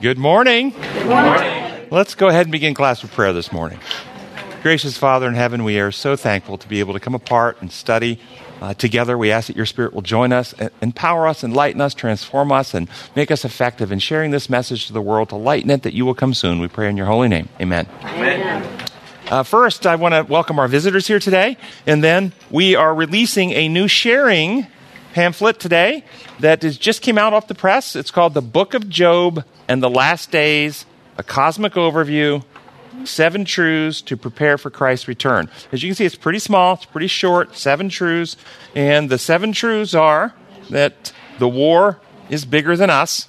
Good morning. Good morning. Let's go ahead and begin class with prayer this morning. Gracious Father in heaven, we are so thankful to be able to come apart and study uh, together. We ask that your Spirit will join us, empower us, enlighten us, transform us, and make us effective in sharing this message to the world to lighten it that you will come soon. We pray in your holy name. Amen. Amen. Uh, first, I want to welcome our visitors here today, and then we are releasing a new sharing pamphlet today that is, just came out off the press. It's called The Book of Job and the Last Days, a cosmic overview, seven truths to prepare for Christ's return. As you can see, it's pretty small, it's pretty short, seven truths. And the seven truths are that the war is bigger than us.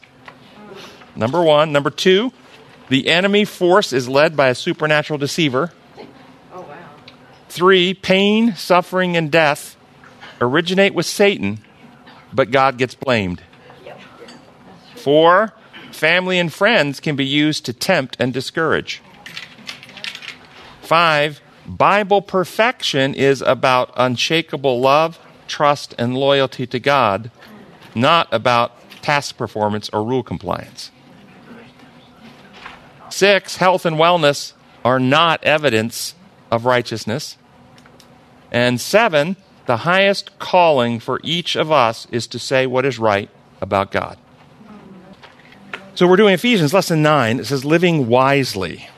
Number one. Number two, the enemy force is led by a supernatural deceiver. Oh, wow. Three, pain, suffering, and death originate with Satan but God gets blamed. Four, family and friends can be used to tempt and discourage. Five, Bible perfection is about unshakable love, trust, and loyalty to God, not about task performance or rule compliance. Six, health and wellness are not evidence of righteousness. And seven, the highest calling for each of us is to say what is right about God. So we're doing Ephesians lesson 9. It says living wisely.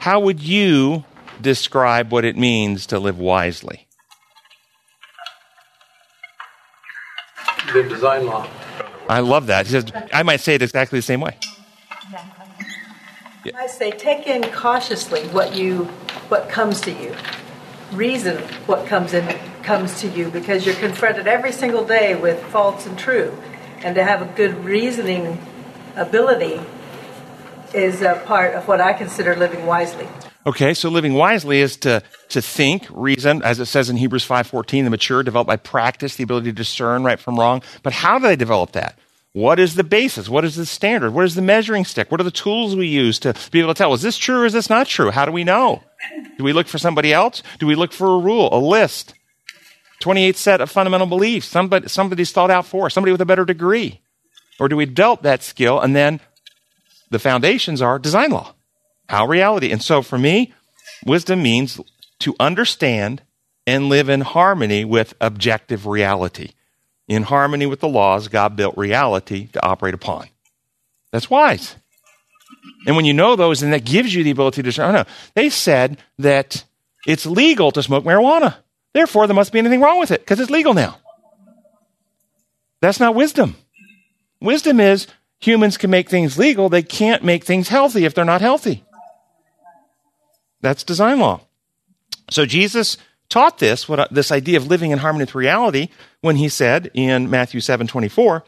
How would you describe what it means to live wisely? The design law. I love that. He says, I might say it exactly the same way. I say take in cautiously what you what comes to you. Reason what comes in comes to you because you're confronted every single day with false and true. And to have a good reasoning ability is a part of what I consider living wisely. Okay, so living wisely is to, to think, reason, as it says in Hebrews 5.14, the mature develop by practice the ability to discern right from wrong. But how do they develop that? What is the basis? What is the standard? What is the measuring stick? What are the tools we use to be able to tell, is this true or is this not true? How do we know? Do we look for somebody else? Do we look for a rule, a list? 28 set of fundamental beliefs. Somebody, somebody's thought out for, somebody with a better degree. Or do we develop that skill and then the foundations are design law, how reality. And so for me, wisdom means to understand and live in harmony with objective reality, in harmony with the laws God built reality to operate upon. That's wise. And when you know those, then that gives you the ability to discern. Oh no, they said that it's legal to smoke marijuana. Therefore, there must be anything wrong with it because it's legal now. That's not wisdom. Wisdom is humans can make things legal, they can't make things healthy if they're not healthy. That's design law. So Jesus taught this, what, this idea of living in harmony with reality, when he said in Matthew 7 24,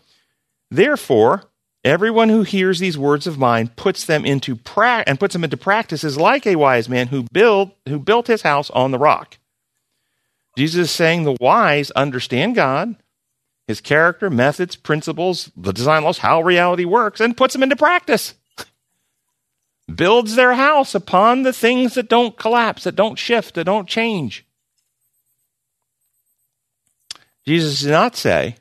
Therefore, everyone who hears these words of mine puts them into pra- and puts them into practice is like a wise man who build who built his house on the rock. Jesus is saying the wise understand God, his character, methods, principles, the design laws, how reality works, and puts them into practice. Builds their house upon the things that don't collapse, that don't shift, that don't change. Jesus did not say,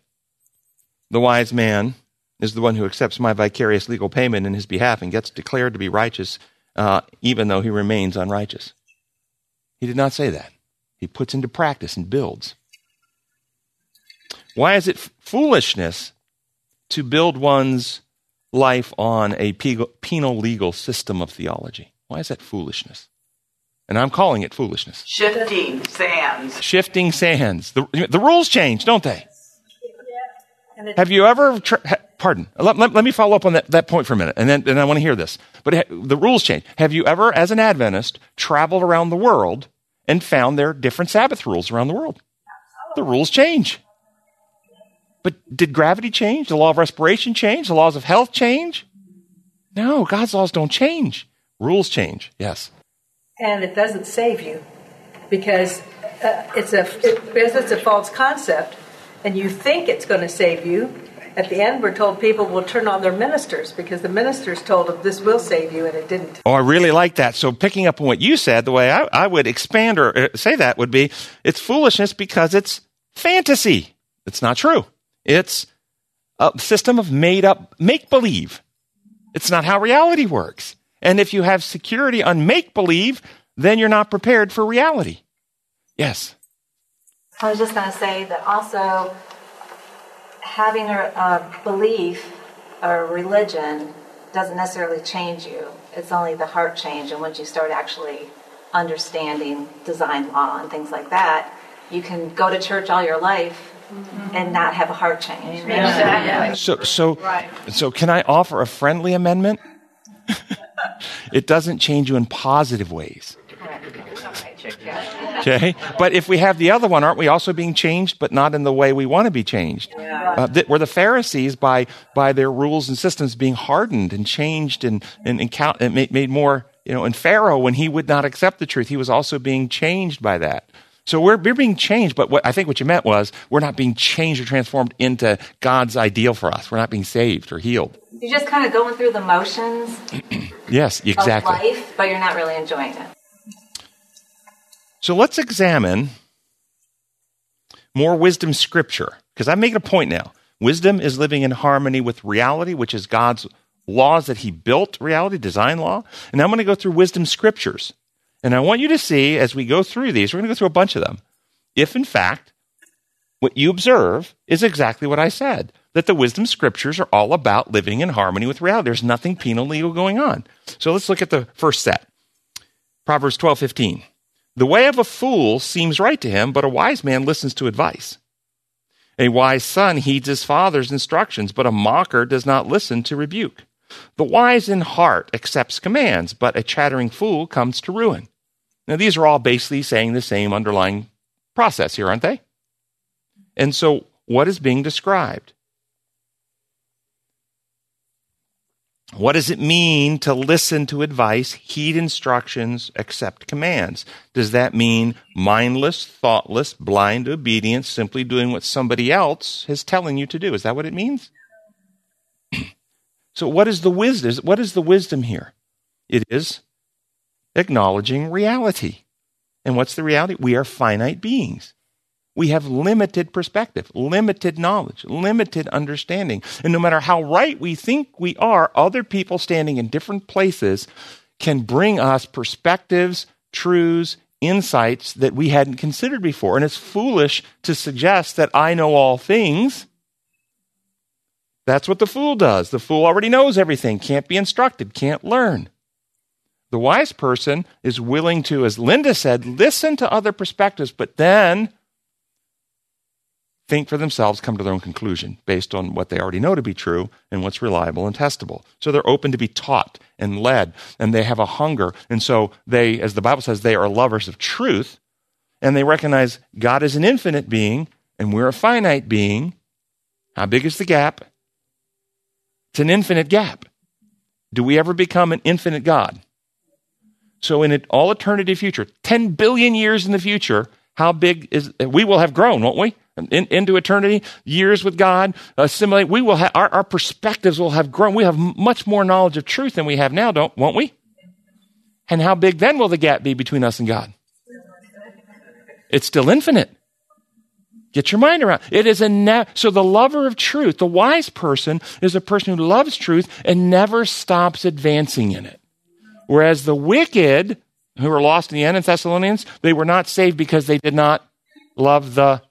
the wise man is the one who accepts my vicarious legal payment in his behalf and gets declared to be righteous, uh, even though he remains unrighteous. He did not say that. He puts into practice and builds. Why is it f- foolishness to build one's life on a penal legal system of theology? Why is that foolishness? And I'm calling it foolishness. Shifting sands. Shifting sands. The, the rules change, don't they? Have you ever, tra- pardon, let, let, let, me follow up on that, that point for a minute, and then and I want to hear this. But ha- the rules change. Have you ever, as an Adventist, traveled around the world and found there are different Sabbath rules around the world. The rules change. But did gravity change? The law of respiration change? The laws of health change? No, God's laws don't change. Rules change, yes. And it doesn't save you because uh, it's a it, it's a false concept, and you think it's going to save you, at the end, we're told people will turn on their ministers because the ministers told them this will save you, and it didn't. Oh, I really like that. So, picking up on what you said, the way I, I would expand or uh, say that would be it's foolishness because it's fantasy. It's not true. It's a system of made up make believe. It's not how reality works. And if you have security on make believe, then you're not prepared for reality. Yes. I was just going to say that also having a, a belief or a religion doesn't necessarily change you. It's only the heart change. And once you start actually understanding design law and things like that, you can go to church all your life mm-hmm. and not have a heart change. Exactly. So, so, right. so can I offer a friendly amendment? it doesn't change you in positive ways. Okay? But if we have the other one, aren't we also being changed, but not in the way we want to be changed? Uh, th- were the Pharisees, by, by their rules and systems, being hardened and changed and, and, and, count, and made, made more, you know, and Pharaoh, when he would not accept the truth, he was also being changed by that. So we're, we're being changed, but what I think what you meant was we're not being changed or transformed into God's ideal for us. We're not being saved or healed. You're just kind of going through the motions. yes, exactly. Of life, but you're not really enjoying it. So let's examine more wisdom scripture, because I'm making a point now. Wisdom is living in harmony with reality, which is God's laws that He built, reality, design law. And I'm going to go through wisdom scriptures. And I want you to see as we go through these, we're going to go through a bunch of them, if in fact what you observe is exactly what I said that the wisdom scriptures are all about living in harmony with reality. There's nothing penal legal going on. So let's look at the first set. Proverbs 12, 15. The way of a fool seems right to him, but a wise man listens to advice. A wise son heeds his father's instructions, but a mocker does not listen to rebuke. The wise in heart accepts commands, but a chattering fool comes to ruin. Now, these are all basically saying the same underlying process here, aren't they? And so, what is being described? What does it mean to listen to advice, heed instructions, accept commands? Does that mean mindless, thoughtless, blind obedience, simply doing what somebody else is telling you to do? Is that what it means? so what is the wisdom? What is the wisdom here? It is acknowledging reality. And what's the reality? We are finite beings. We have limited perspective, limited knowledge, limited understanding. And no matter how right we think we are, other people standing in different places can bring us perspectives, truths, insights that we hadn't considered before. And it's foolish to suggest that I know all things. That's what the fool does. The fool already knows everything, can't be instructed, can't learn. The wise person is willing to, as Linda said, listen to other perspectives, but then think for themselves, come to their own conclusion based on what they already know to be true and what's reliable and testable. So they're open to be taught and led, and they have a hunger. And so they, as the Bible says, they are lovers of truth, and they recognize God is an infinite being, and we're a finite being. How big is the gap? It's an infinite gap. Do we ever become an infinite God? So, in all eternity future, 10 billion years in the future, how big is we will have grown, won't we? in, into eternity, years with God, assimilate. We will have, our, our perspectives will have grown. We have much more knowledge of truth than we have now, don't, won't we? And how big then will the gap be between us and God? It's still infinite. Get your mind around. It is a ne- so the lover of truth, the wise person is a person who loves truth and never stops advancing in it. Whereas the wicked, who were lost in the end in Thessalonians, they were not saved because they did not love the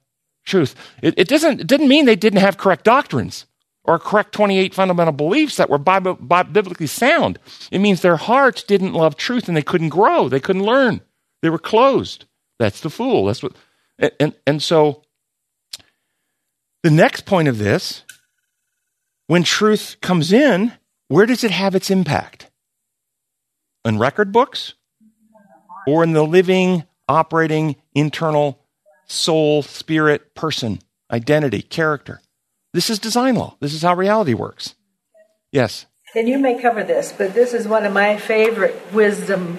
truth. It, it, doesn't, it didn't mean they didn't have correct doctrines or correct 28 fundamental beliefs that were biblically sound. It means their hearts didn't love truth and they couldn't grow. They couldn't learn. They were closed. That's the fool. That's what, and, and, and so the next point of this, when truth comes in, where does it have its impact? In record books or in the living, operating, internal soul, spirit, person, identity, character. This is design law. This is how reality works. Yes. And you may cover this, but this is one of my favorite wisdom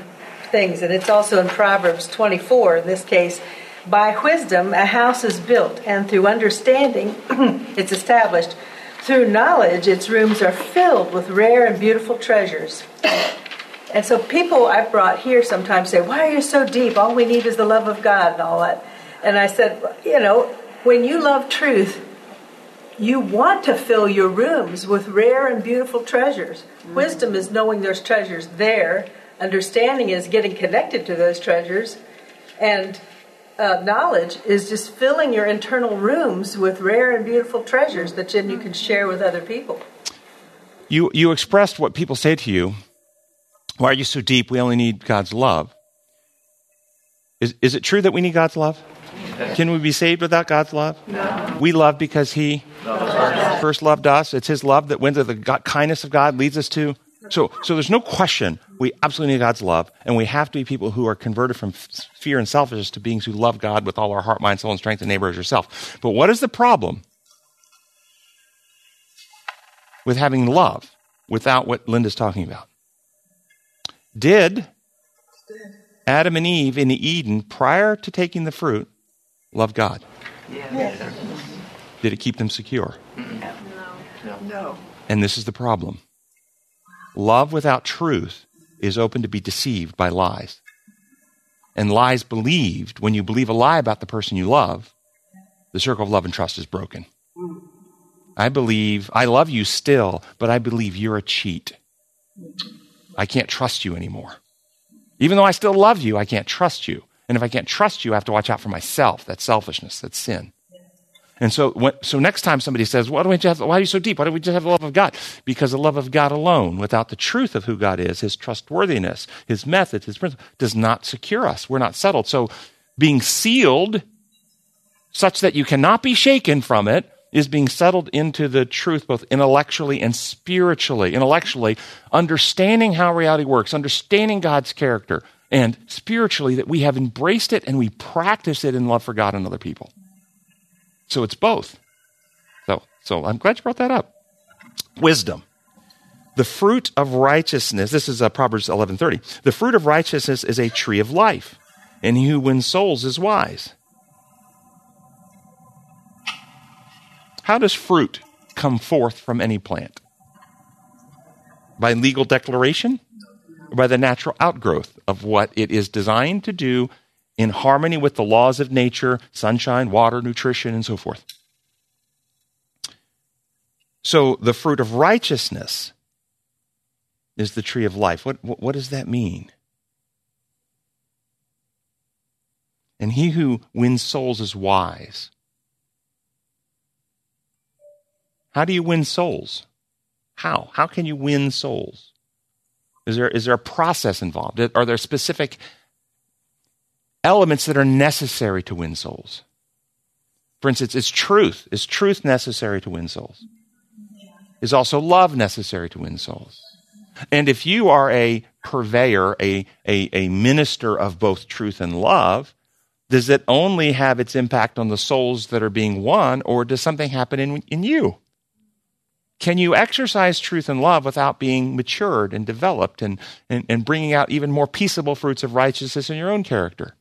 things, and it's also in Proverbs 24 in this case. By wisdom, a house is built, and through understanding, it's established. Through knowledge, its rooms are filled with rare and beautiful treasures. And so, people I've brought here sometimes say, Why are you so deep? All we need is the love of God and all that. And I said, you know, when you love truth, you want to fill your rooms with rare and beautiful treasures. Wisdom is knowing there's treasures there, understanding is getting connected to those treasures, and uh, knowledge is just filling your internal rooms with rare and beautiful treasures that then you can share with other people. You, you expressed what people say to you. Why are you so deep? We only need God's love. Is, is it true that we need God's love? Can we be saved without God's love? No. We love because He first loved us. It's His love that wins the God, kindness of God leads us to. So, so there's no question we absolutely need God's love, and we have to be people who are converted from fear and selfishness to beings who love God with all our heart, mind, soul, and strength, and neighbor as yourself. But what is the problem with having love without what Linda's talking about? Did Adam and Eve in Eden, prior to taking the fruit, love God? Yes. Did it keep them secure? No. No. And this is the problem. Love without truth is open to be deceived by lies. And lies believed, when you believe a lie about the person you love, the circle of love and trust is broken. I believe, I love you still, but I believe you're a cheat. I can't trust you anymore. Even though I still love you, I can't trust you. And if I can't trust you, I have to watch out for myself. That's selfishness. That's sin. And so, when, so next time somebody says, why, don't we have, why are you so deep? Why don't we just have the love of God? Because the love of God alone, without the truth of who God is, his trustworthiness, his methods, his principles, does not secure us. We're not settled. So being sealed such that you cannot be shaken from it is being settled into the truth both intellectually and spiritually. Intellectually, understanding how reality works, understanding God's character, and spiritually that we have embraced it and we practice it in love for God and other people. So it's both. So, so I'm glad you brought that up. Wisdom. The fruit of righteousness, this is uh, Proverbs 11:30. The fruit of righteousness is a tree of life, and he who wins souls is wise. How does fruit come forth from any plant? By legal declaration? Or by the natural outgrowth of what it is designed to do in harmony with the laws of nature, sunshine, water, nutrition, and so forth. So the fruit of righteousness is the tree of life. What, what, what, does that mean? And he who wins souls is wise. How do you win souls? How? How can you win souls? Is there, is there a process involved? Are there specific elements that are necessary to win souls. For instance, is truth. Is truth necessary to win souls? Is also love necessary to win souls? And if you are a purveyor, a, a, a minister of both truth and love, does it only have its impact on the souls that are being won, or does something happen in, in you? Can you exercise truth and love without being matured and developed and, and, and bringing out even more peaceable fruits of righteousness in your own character?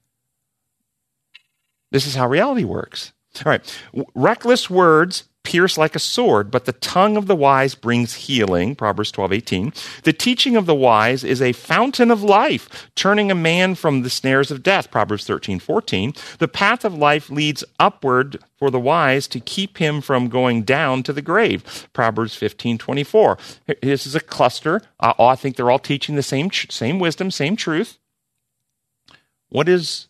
This is how reality works. All right. Reckless words pierce like a sword, but the tongue of the wise brings healing. Proverbs 12, 18. The teaching of the wise is a fountain of life, turning a man from the snares of death. Proverbs 13, 14. The path of life leads upward for the wise to keep him from going down to the grave. Proverbs 15, 24. This is a cluster. Uh, I think they're all teaching the same, same wisdom, same truth. What is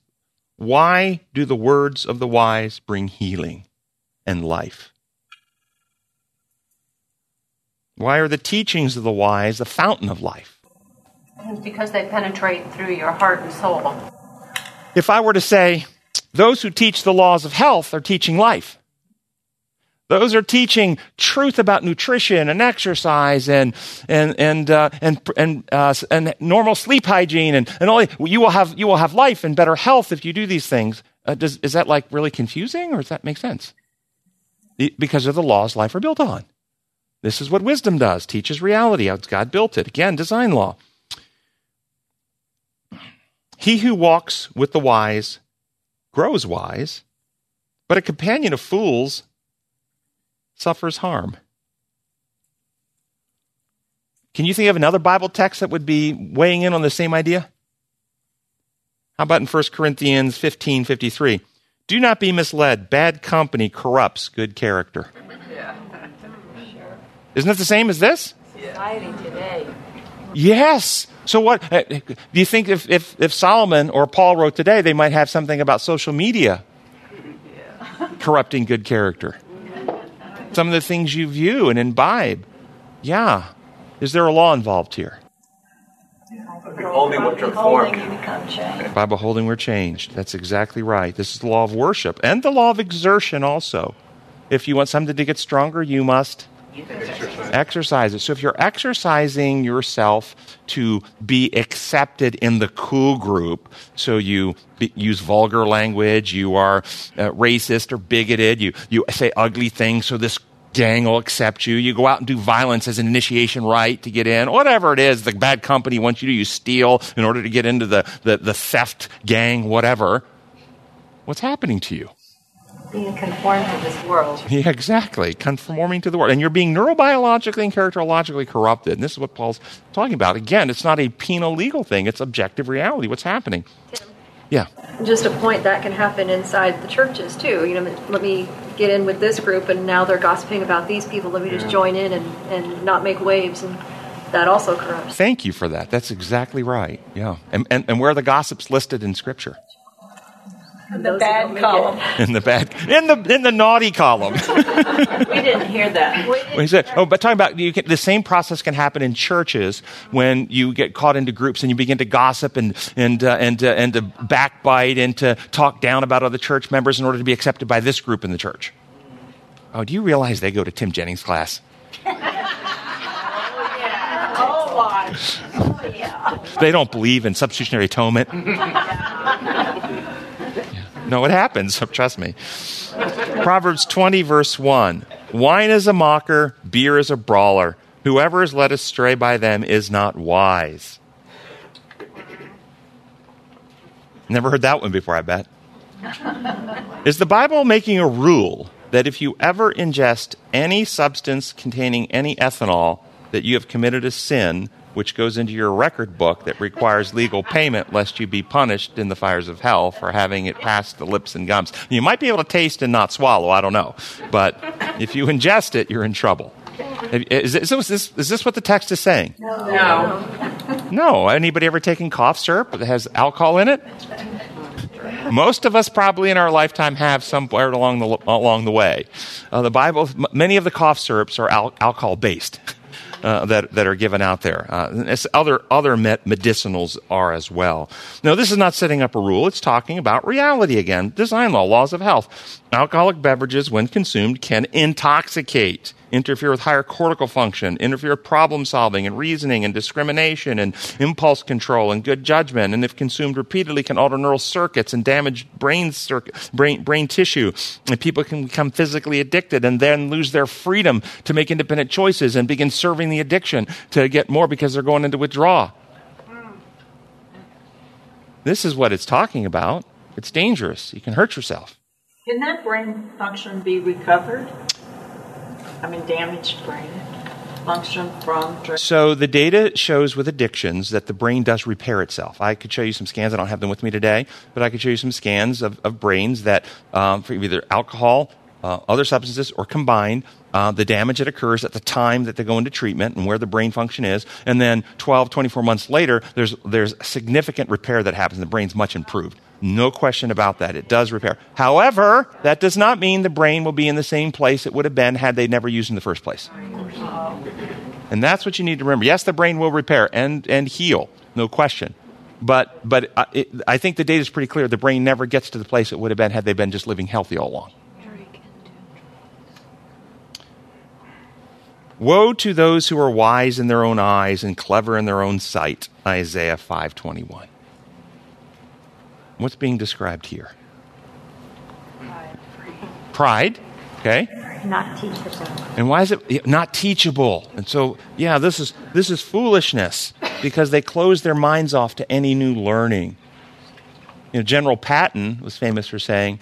why do the words of the wise bring healing and life? Why are the teachings of the wise the fountain of life? Because they penetrate through your heart and soul. If I were to say, those who teach the laws of health are teaching life, those are teaching truth about nutrition and exercise and and and uh, and and, uh, and normal sleep hygiene and and all. You will have you will have life and better health if you do these things. Uh, does is that like really confusing, or does that make sense? Because of the laws life are built on. This is what wisdom does: teaches reality how God built it. Again, design law. He who walks with the wise grows wise, but a companion of fools suffers harm. Can you think of another Bible text that would be weighing in on the same idea? How about in 1 Corinthians 15 53? Do not be misled. Bad company corrupts good character. Yeah. Isn't it the same as this? Society today. Yes. So what uh, do you think if, if, if Solomon or Paul wrote today, they might have something about social media corrupting good character? Some of the things you view and imbibe. Yeah. Is there a law involved here? Beholding what Beholding you become changed. By beholding, we're changed. That's exactly right. This is the law of worship and the law of exertion also. If you want something to get stronger, you must exercise it. So if you're exercising yourself to be accepted in the cool group, so you be, use vulgar language, you are uh, racist or bigoted, you, you say ugly things so this gang will accept you, you go out and do violence as an initiation rite to get in, whatever it is, the bad company wants you to, you steal in order to get into the, the, the theft gang, whatever. What's happening to you? Being conformed to this world. Yeah, exactly. Conforming to the world. And you're being neurobiologically and characterologically corrupted. And this is what Paul's talking about. Again, it's not a penal legal thing, it's objective reality. What's happening? Yeah. just a point that can happen inside the churches too. You know, let me get in with this group, and now they're gossiping about these people. Let me just join in and, and not make waves, and that also corrupts. Thank you for that. That's exactly right. Yeah. And, and, and where are the gossips listed in Scripture? The bad that don't make column. In the bad, in the in the naughty column. We didn't hear that. He said, oh, but talking about you can, the same process can happen in churches when you get caught into groups and you begin to gossip and and uh, and uh, and to backbite and to talk down about other church members in order to be accepted by this group in the church. Oh, do you realize they go to Tim Jennings' class? Oh, yeah. Oh, my. Oh, yeah. They don't believe in substitutionary atonement. No, it happens. Trust me. Proverbs 20, verse 1. Wine is a mocker, beer is a brawler. Whoever is led astray by them is not wise. Never heard that one before, I bet. Is the Bible making a rule that if you ever ingest any substance containing any ethanol, that you have committed a sin which goes into your record book that requires legal payment lest you be punished in the fires of hell for having it past the lips and gums? You might be able to taste and not swallow, I don't know. But if you ingest it, you're in trouble. Is this, is this, is this what the text is saying? No. No. Anybody ever taken cough syrup that has alcohol in it? Most of us probably in our lifetime have somewhere along the along the way. Uh, the Bible, many of the cough syrups are al- alcohol based. Uh, that that are given out there. Uh, other other med- medicinals are as well. Now, this is not setting up a rule. It's talking about reality again. Design law, laws of health. Alcoholic beverages, when consumed, can intoxicate, interfere with higher cortical function, interfere with problem solving and reasoning and discrimination and impulse control and good judgment. And if consumed repeatedly, can alter neural circuits and damage brain brain brain tissue. And people can become physically addicted and then lose their freedom to make independent choices and begin serving the addiction to get more because they're going into withdrawal. This is what it's talking about. It's dangerous. You can hurt yourself. Can that brain function be recovered? I mean, damaged brain function from? So the data shows with addictions that the brain does repair itself. I could show you some scans. I don't have them with me today, but I could show you some scans of, of brains that, um, for either alcohol, uh, other substances, or combined, uh, the damage that occurs at the time that they go into treatment and where the brain function is. And then 12, 24 months later, there's, there's significant repair that happens. The brain's much improved. No question about that. It does repair. However, that does not mean the brain will be in the same place it would have been had they never used in the first place. And that's what you need to remember. Yes, the brain will repair and, and heal, no question. But, but uh, it, I think the data is pretty clear. The brain never gets to the place it would have been had they been just living healthy all along. Woe to those who are wise in their own eyes and clever in their own sight. Isaiah 521. What's being described here? Pride. Okay. Not teachable. And why is it not teachable? And so, yeah, this is this is foolishness because they close their minds off to any new learning. You know, General Patton was famous for saying,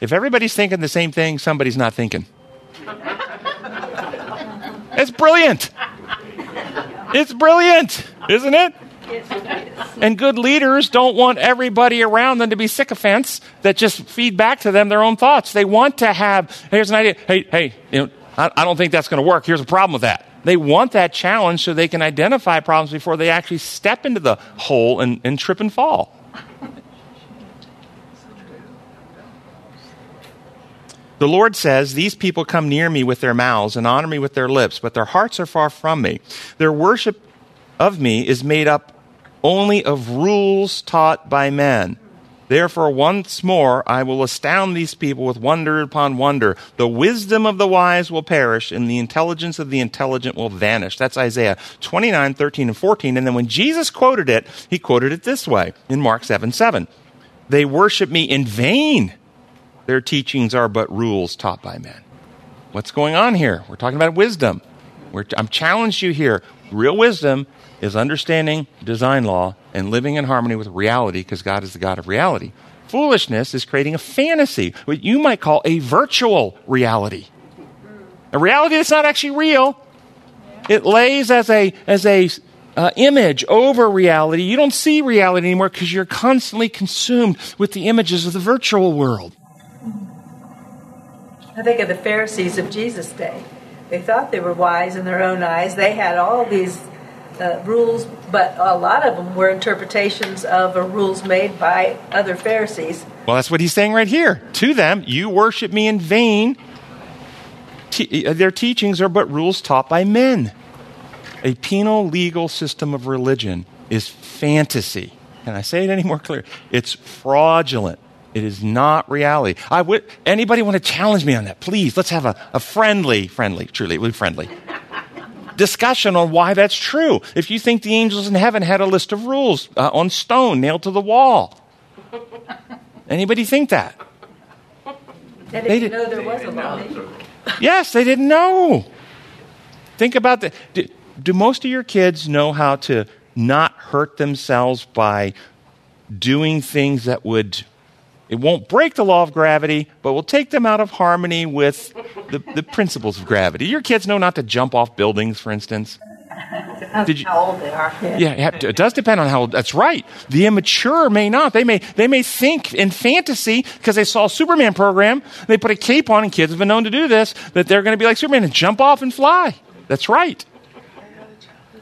"If everybody's thinking the same thing, somebody's not thinking." It's brilliant. It's brilliant, isn't it? And good leaders don't want everybody around them to be sycophants that just feed back to them their own thoughts. They want to have, here's an idea. Hey, hey, you know, I, don't think that's going to work. Here's a problem with that. They want that challenge so they can identify problems before they actually step into the hole and, and trip and fall. The Lord says, These people come near me with their mouths and honor me with their lips, but their hearts are far from me. Their worship of me is made up only of rules taught by men. Therefore, once more, I will astound these people with wonder upon wonder. The wisdom of the wise will perish, and the intelligence of the intelligent will vanish. That's Isaiah 29, 13, and 14. And then when Jesus quoted it, he quoted it this way in Mark 7, 7. They worship me in vain. Their teachings are but rules taught by men. What's going on here? We're talking about wisdom. We're, I'm challenged you here. Real wisdom is understanding design law and living in harmony with reality because God is the God of reality. Foolishness is creating a fantasy, what you might call a virtual reality. A reality that's not actually real. It lays as a, as a uh, image over reality. You don't see reality anymore because you're constantly consumed with the images of the virtual world. I think of the Pharisees of Jesus' day. They thought they were wise in their own eyes. They had all these uh, rules, but a lot of them were interpretations of rules made by other Pharisees. Well, that's what he's saying right here. To them, you worship me in vain. Te- uh, their teachings are but rules taught by men. A penal legal system of religion is fantasy. Can I say it any more clear? It's fraudulent. It is not reality. I would anybody want to challenge me on that? Please, let's have a, a friendly, friendly, truly friendly discussion on why that's true. If you think the angels in heaven had a list of rules uh, on stone nailed to the wall, anybody think that? They didn't they did, know there was a law. Yes, they didn't know. Think about that. Do, do most of your kids know how to not hurt themselves by doing things that would it won't break the law of gravity, but will take them out of harmony with the, the principles of gravity. Your kids know not to jump off buildings, for instance. Did you, how old they are. Yeah, it does depend on how old. That's right. The immature may not. They may they may think in fantasy because they saw a Superman program. They put a cape on, and kids have been known to do this. That they're going to be like Superman and jump off and fly. That's right.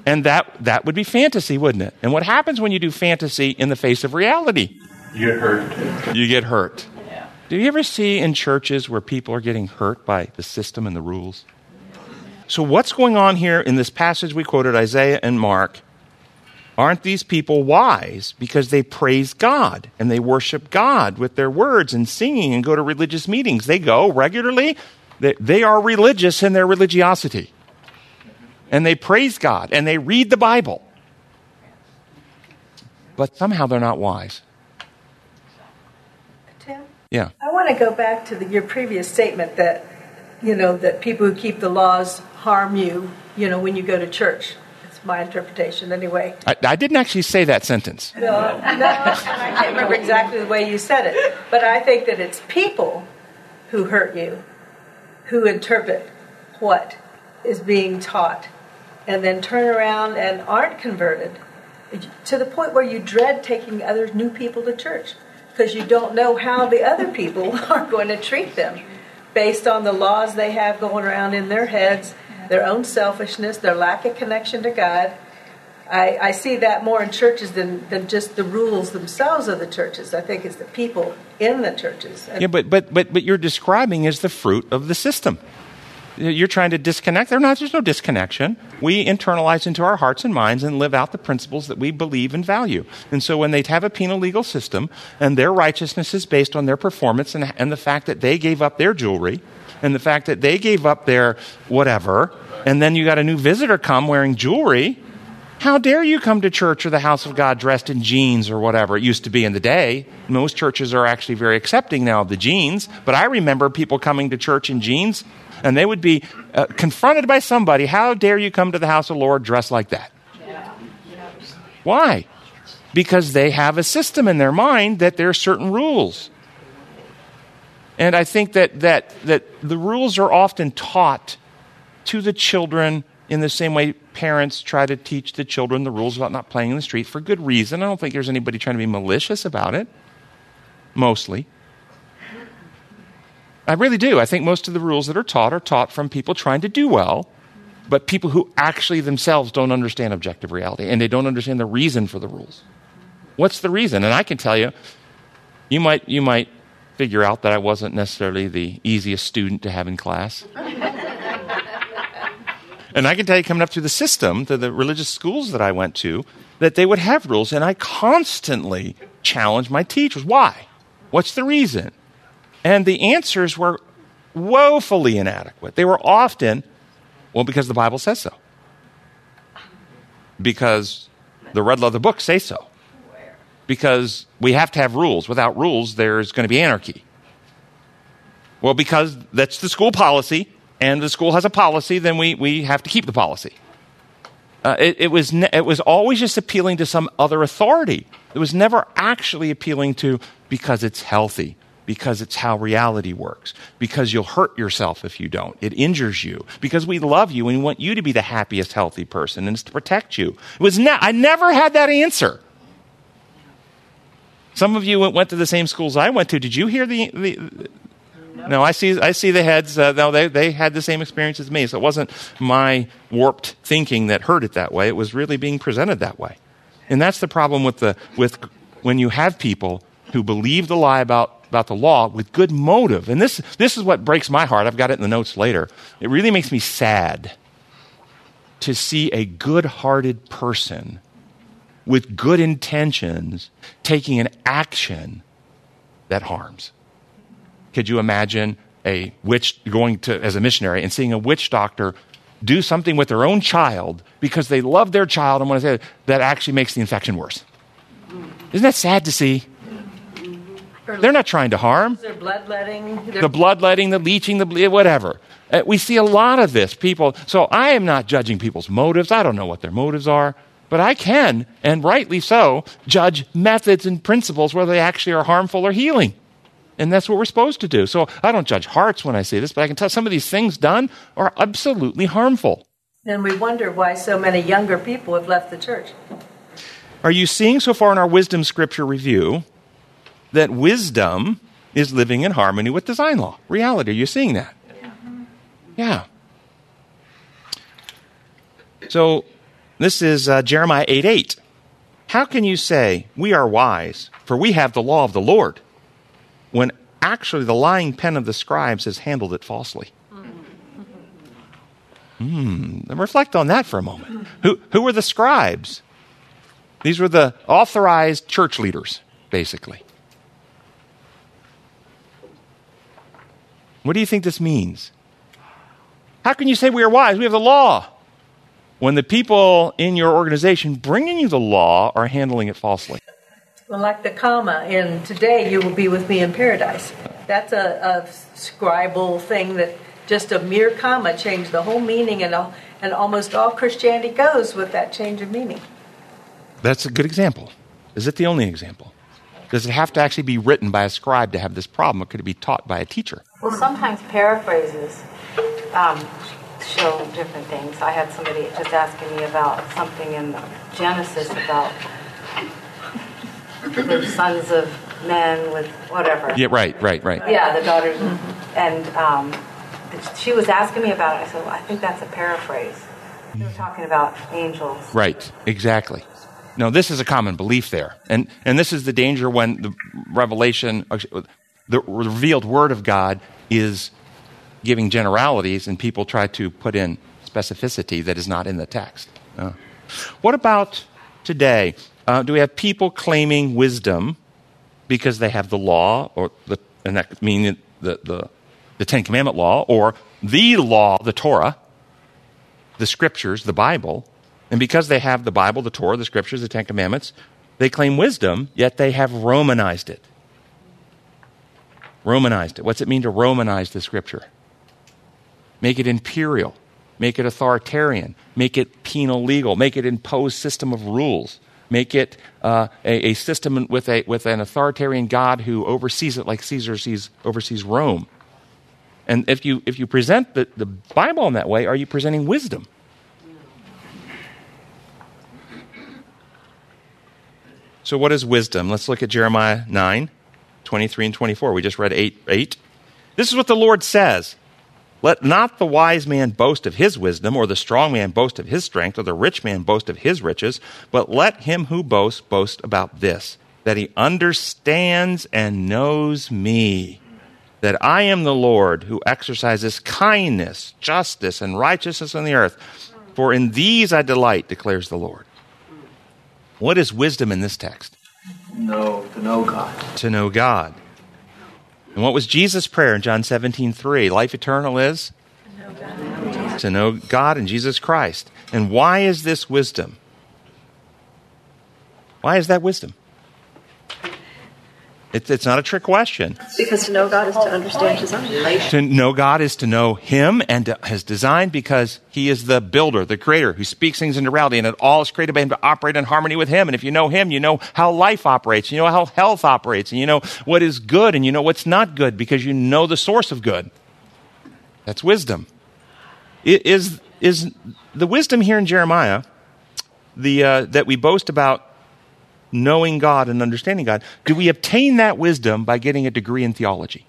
And that that would be fantasy, wouldn't it? And what happens when you do fantasy in the face of reality? You get hurt. You get hurt. Yeah. Do you ever see in churches where people are getting hurt by the system and the rules? So, what's going on here in this passage we quoted, Isaiah and Mark? Aren't these people wise because they praise God and they worship God with their words and singing and go to religious meetings? They go regularly. They, they are religious in their religiosity. And they praise God and they read the Bible. But somehow they're not wise. Yeah. I want to go back to the, your previous statement that, you know, that people who keep the laws harm you, you know, when you go to church. It's my interpretation anyway. I, I didn't actually say that sentence. No, no, I can't remember exactly the way you said it. But I think that it's people who hurt you, who interpret what is being taught, and then turn around and aren't converted to the point where you dread taking other new people to church because you don't know how the other people are going to treat them based on the laws they have going around in their heads, their own selfishness, their lack of connection to God. I, I see that more in churches than, than just the rules themselves of the churches. I think it's the people in the churches. yeah, but, but, but, but you're describing is the fruit of the system you're trying to disconnect. There not, there's no disconnection. We internalize into our hearts and minds and live out the principles that we believe and value. And so when they have a penal legal system and their righteousness is based on their performance and, and the fact that they gave up their jewelry and the fact that they gave up their whatever, and then you got a new visitor come wearing jewelry, how dare you come to church or the house of God dressed in jeans or whatever it used to be in the day? Most churches are actually very accepting now of the jeans, but I remember people coming to church in jeans and they would be uh, confronted by somebody. How dare you come to the house of the Lord dressed like that? Why? Because they have a system in their mind that there are certain rules. And I think that, that, that the rules are often taught to the children in the same way parents try to teach the children the rules about not playing in the street for good reason. I don't think there's anybody trying to be malicious about it, mostly. I really do. I think most of the rules that are taught are taught from people trying to do well, but people who actually themselves don't understand objective reality and they don't understand the reason for the rules. What's the reason? And I can tell you, you might, you might figure out that I wasn't necessarily the easiest student to have in class. and I can tell you, coming up through the system, to the religious schools that I went to, that they would have rules, and I constantly challenged my teachers. Why? What's the reason? And the answers were woefully inadequate. They were often, well, because the Bible says so. Because the red leather books say so. Because we have to have rules. Without rules, there's going to be anarchy. Well, because that's the school policy, and the school has a policy, then we, we have to keep the policy. Uh, it, it, was ne- it was always just appealing to some other authority. It was never actually appealing to because it's healthy, because it's how reality works, because you'll hurt yourself if you don't. It injures you, because we love you and we want you to be the happiest, healthy person, and it's to protect you. It was ne- I never had that answer. Some of you went, to the same schools I went to. Did you hear the, the no, I see. I see the heads. Uh, no, they they had the same experience as me. So it wasn't my warped thinking that heard it that way. It was really being presented that way, and that's the problem with the with when you have people who believe the lie about about the law with good motive. And this this is what breaks my heart. I've got it in the notes later. It really makes me sad to see a good-hearted person with good intentions taking an action that harms. Could you imagine a witch going to as a missionary and seeing a witch doctor do something with their own child because they love their child and want to say that actually makes the infection worse? Isn't that sad to see? They're not trying to harm. Their bloodletting. The bloodletting, the leeching, the whatever. Uh, we see a lot of this. People. So I am not judging people's motives. I don't know what their motives are. But I can, and rightly so, judge methods and principles whether they actually are harmful or healing. And that's what we're supposed to do. So I don't judge hearts when I say this, but I can tell some of these things done are absolutely harmful. And we wonder why so many younger people have left the church. Are you seeing so far in our wisdom scripture review that wisdom is living in harmony with design law? Reality, are you seeing that? Yeah. So this is uh, Jeremiah 8 8. How can you say, We are wise, for we have the law of the Lord? when actually the lying pen of the scribes has handled it falsely. Hmm. Reflect on that for a moment. Who, who were the scribes? These were the authorized church leaders, basically. What do you think this means? How can you say we are wise? We have the law. When the people in your organization bringing you the law are handling it falsely. Well, like the comma in today, you will be with me in paradise. That's a, a scribal thing that just a mere comma changed the whole meaning, and, all, and almost all Christianity goes with that change of meaning. That's a good example. Is it the only example? Does it have to actually be written by a scribe to have this problem, or could it be taught by a teacher? Well, sometimes paraphrases um, show different things. I had somebody just asking me about something in Genesis about the sons of men with whatever. Yeah, right, right, right. Yeah, the daughters, and um, she was asking me about it. I said, well, I think that's a paraphrase. They were talking about angels. Right, exactly. No, this is a common belief there, and and this is the danger when the revelation, the revealed word of God is giving generalities, and people try to put in specificity that is not in the text. Uh, what about today? Uh, do we have people claiming wisdom because they have the law, or the, and that means the, the, the Ten Commandment law, or the law, the Torah, the scriptures, the Bible, and because they have the Bible, the Torah, the scriptures, the Ten Commandments, they claim wisdom, yet they have Romanized it. Romanized it. What's it mean to Romanize the scripture? Make it imperial, make it authoritarian, make it penal legal, make it impose system of rules make it uh, a, a, system with, a, with an authoritarian God who oversees it like Caesar sees, oversees Rome. And if you, if you present the, the Bible in that way, are you presenting wisdom? So, what is wisdom? Let's look at Jeremiah 9, 23 and 24. We just read 8, 8. This is what the Lord says. Let not the wise man boast of his wisdom, or the strong man boast of his strength, or the rich man boast of his riches, but let him who boasts boast about this, that he understands and knows me, that I am the Lord who exercises kindness, justice, and righteousness on the earth. For in these I delight, declares the Lord. What is wisdom in this text? No, to know God. To know God. And what was Jesus' prayer in John 17, 3? Life eternal is? To know God and Jesus Christ. And why is this wisdom? Why is that wisdom? It's, it's not a trick question. Because to know God is to understand His own. To know God is to know Him and His design because He is the builder, the creator, who speaks things into reality, and it all is created by Him to operate in harmony with Him. And if you know Him, you know how life operates, you know how health operates, and you know what is good and you know what's not good because you know the source of good. That's wisdom. It is, is the wisdom here in Jeremiah the, uh, that we boast about knowing God and understanding God, do we obtain that wisdom by getting a degree in theology?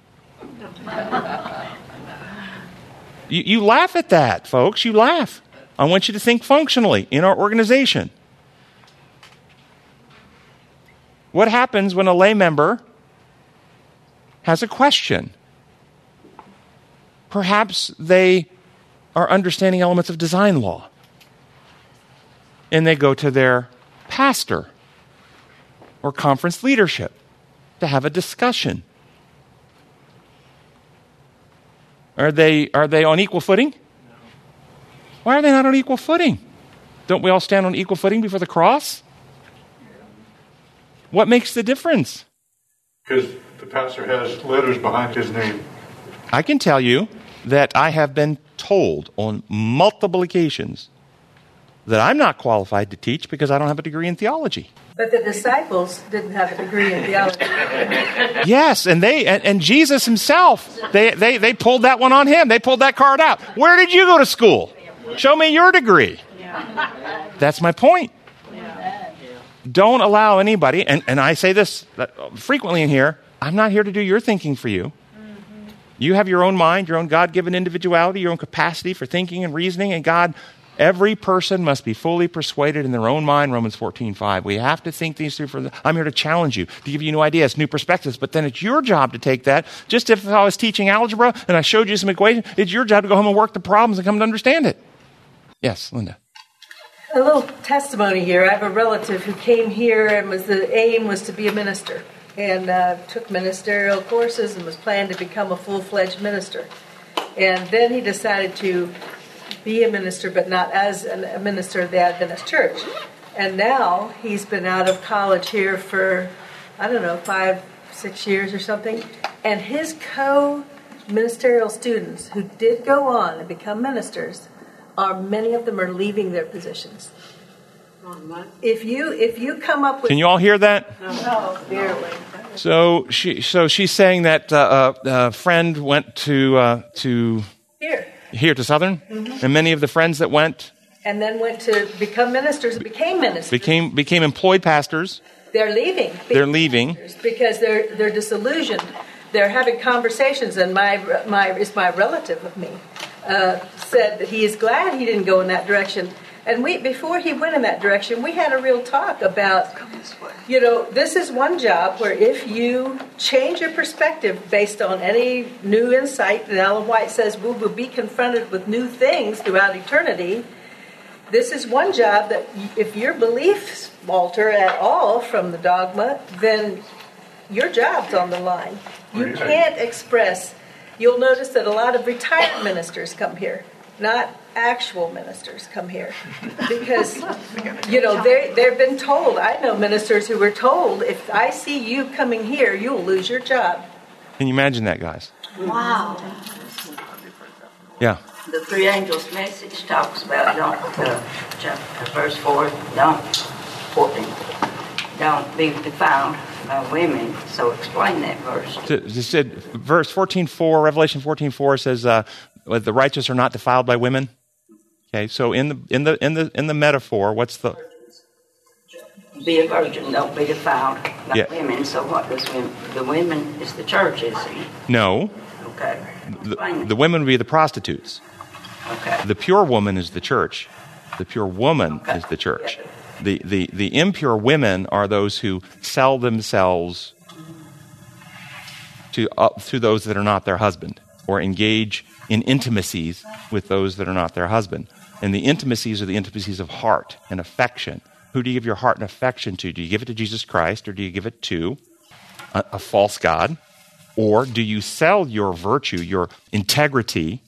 you, you laugh at that, folks. You laugh. I want you to think functionally in our organization. What happens when a lay member has a question? Perhaps they are understanding elements of design law. And they go to their pastor or conference leadership to have a discussion. Are they, are they on equal footing? Why are they not on equal footing? Don't we all stand on equal footing before the cross? What makes the difference? Because the pastor has letters behind his name. I can tell you that I have been told on multiple occasions that I'm not qualified to teach because I don't have a degree in theology. But the disciples didn't have a degree in theology. Yes, and they and, and, Jesus himself, they, they they pulled that one on him. They pulled that card out. Where did you go to school? Show me your degree. That's my point. Don't allow anybody, and, and I say this frequently in here, I'm not here to do your thinking for you. You have your own mind, your own God given individuality, your own capacity for thinking and reasoning, and God Every person must be fully persuaded in their own mind, Romans 14, 5. We have to think these through. For the, I'm here to challenge you, to give you new ideas, new perspectives, but then it's your job to take that. Just if I was teaching algebra and I showed you some equations, it's your job to go home and work the problems and come to understand it. Yes, Linda. A little testimony here. I have a relative who came here and was the aim was to be a minister and uh, took ministerial courses and was planned to become a full fledged minister. And then he decided to be a minister, but not as a minister of the Adventist Church. And now he's been out of college here for, I don't know, five, six years or something. And his co ministerial students who did go on and become ministers are many of them are leaving their positions. If you if you come up with can you all hear that? No, barely. So she so she's saying that uh, uh a friend went to uh, to here here to Southern, mm-hmm. and many of the friends that went and then went to become ministers, became ministers, became became employed pastors. They're leaving. They're leaving because they're they're disillusioned. They're having conversations, and my my is my relative of me uh, said that he is glad he didn't go in that direction and we, before he went in that direction, we had a real talk about, you know, this is one job where if you change your perspective based on any new insight, and Ellen White says we will be confronted with new things throughout eternity. This is one job that if your beliefs alter at all from the dogma, then your job's on the line. You can't express. You'll notice that a lot of retired ministers come here, not actual ministers come here. Because you know they they've been told i know ministers who were told if i see you coming here you'll lose your job. Can you imagine that guys? Wow. Yeah. The three angels message talks about don't uh, chapter, verse 4 don't 14 don't be defiled by women. So explain that verse. It said verse 14.4 revelation 14.4 says uh, the righteous are not defiled by women Okay, so in the in the in the in the metaphor, what's the be a virgin, don't be defiled by yeah. women. So what does women, the women is the church, is it? No. Okay. The, the women would be the prostitutes. Okay. The pure woman is the church. The pure woman Okay. is the church. Yeah. The, the, the impure women are those who sell themselves to, uh, to those that are not their husband or engage in intimacies with those that are not their husband. And the intimacies are the intimacies of heart and affection. Who do you give your heart and affection to? Do you give it to Jesus Christ or do you give it to a, a false God? Or do you sell your virtue, your integrity,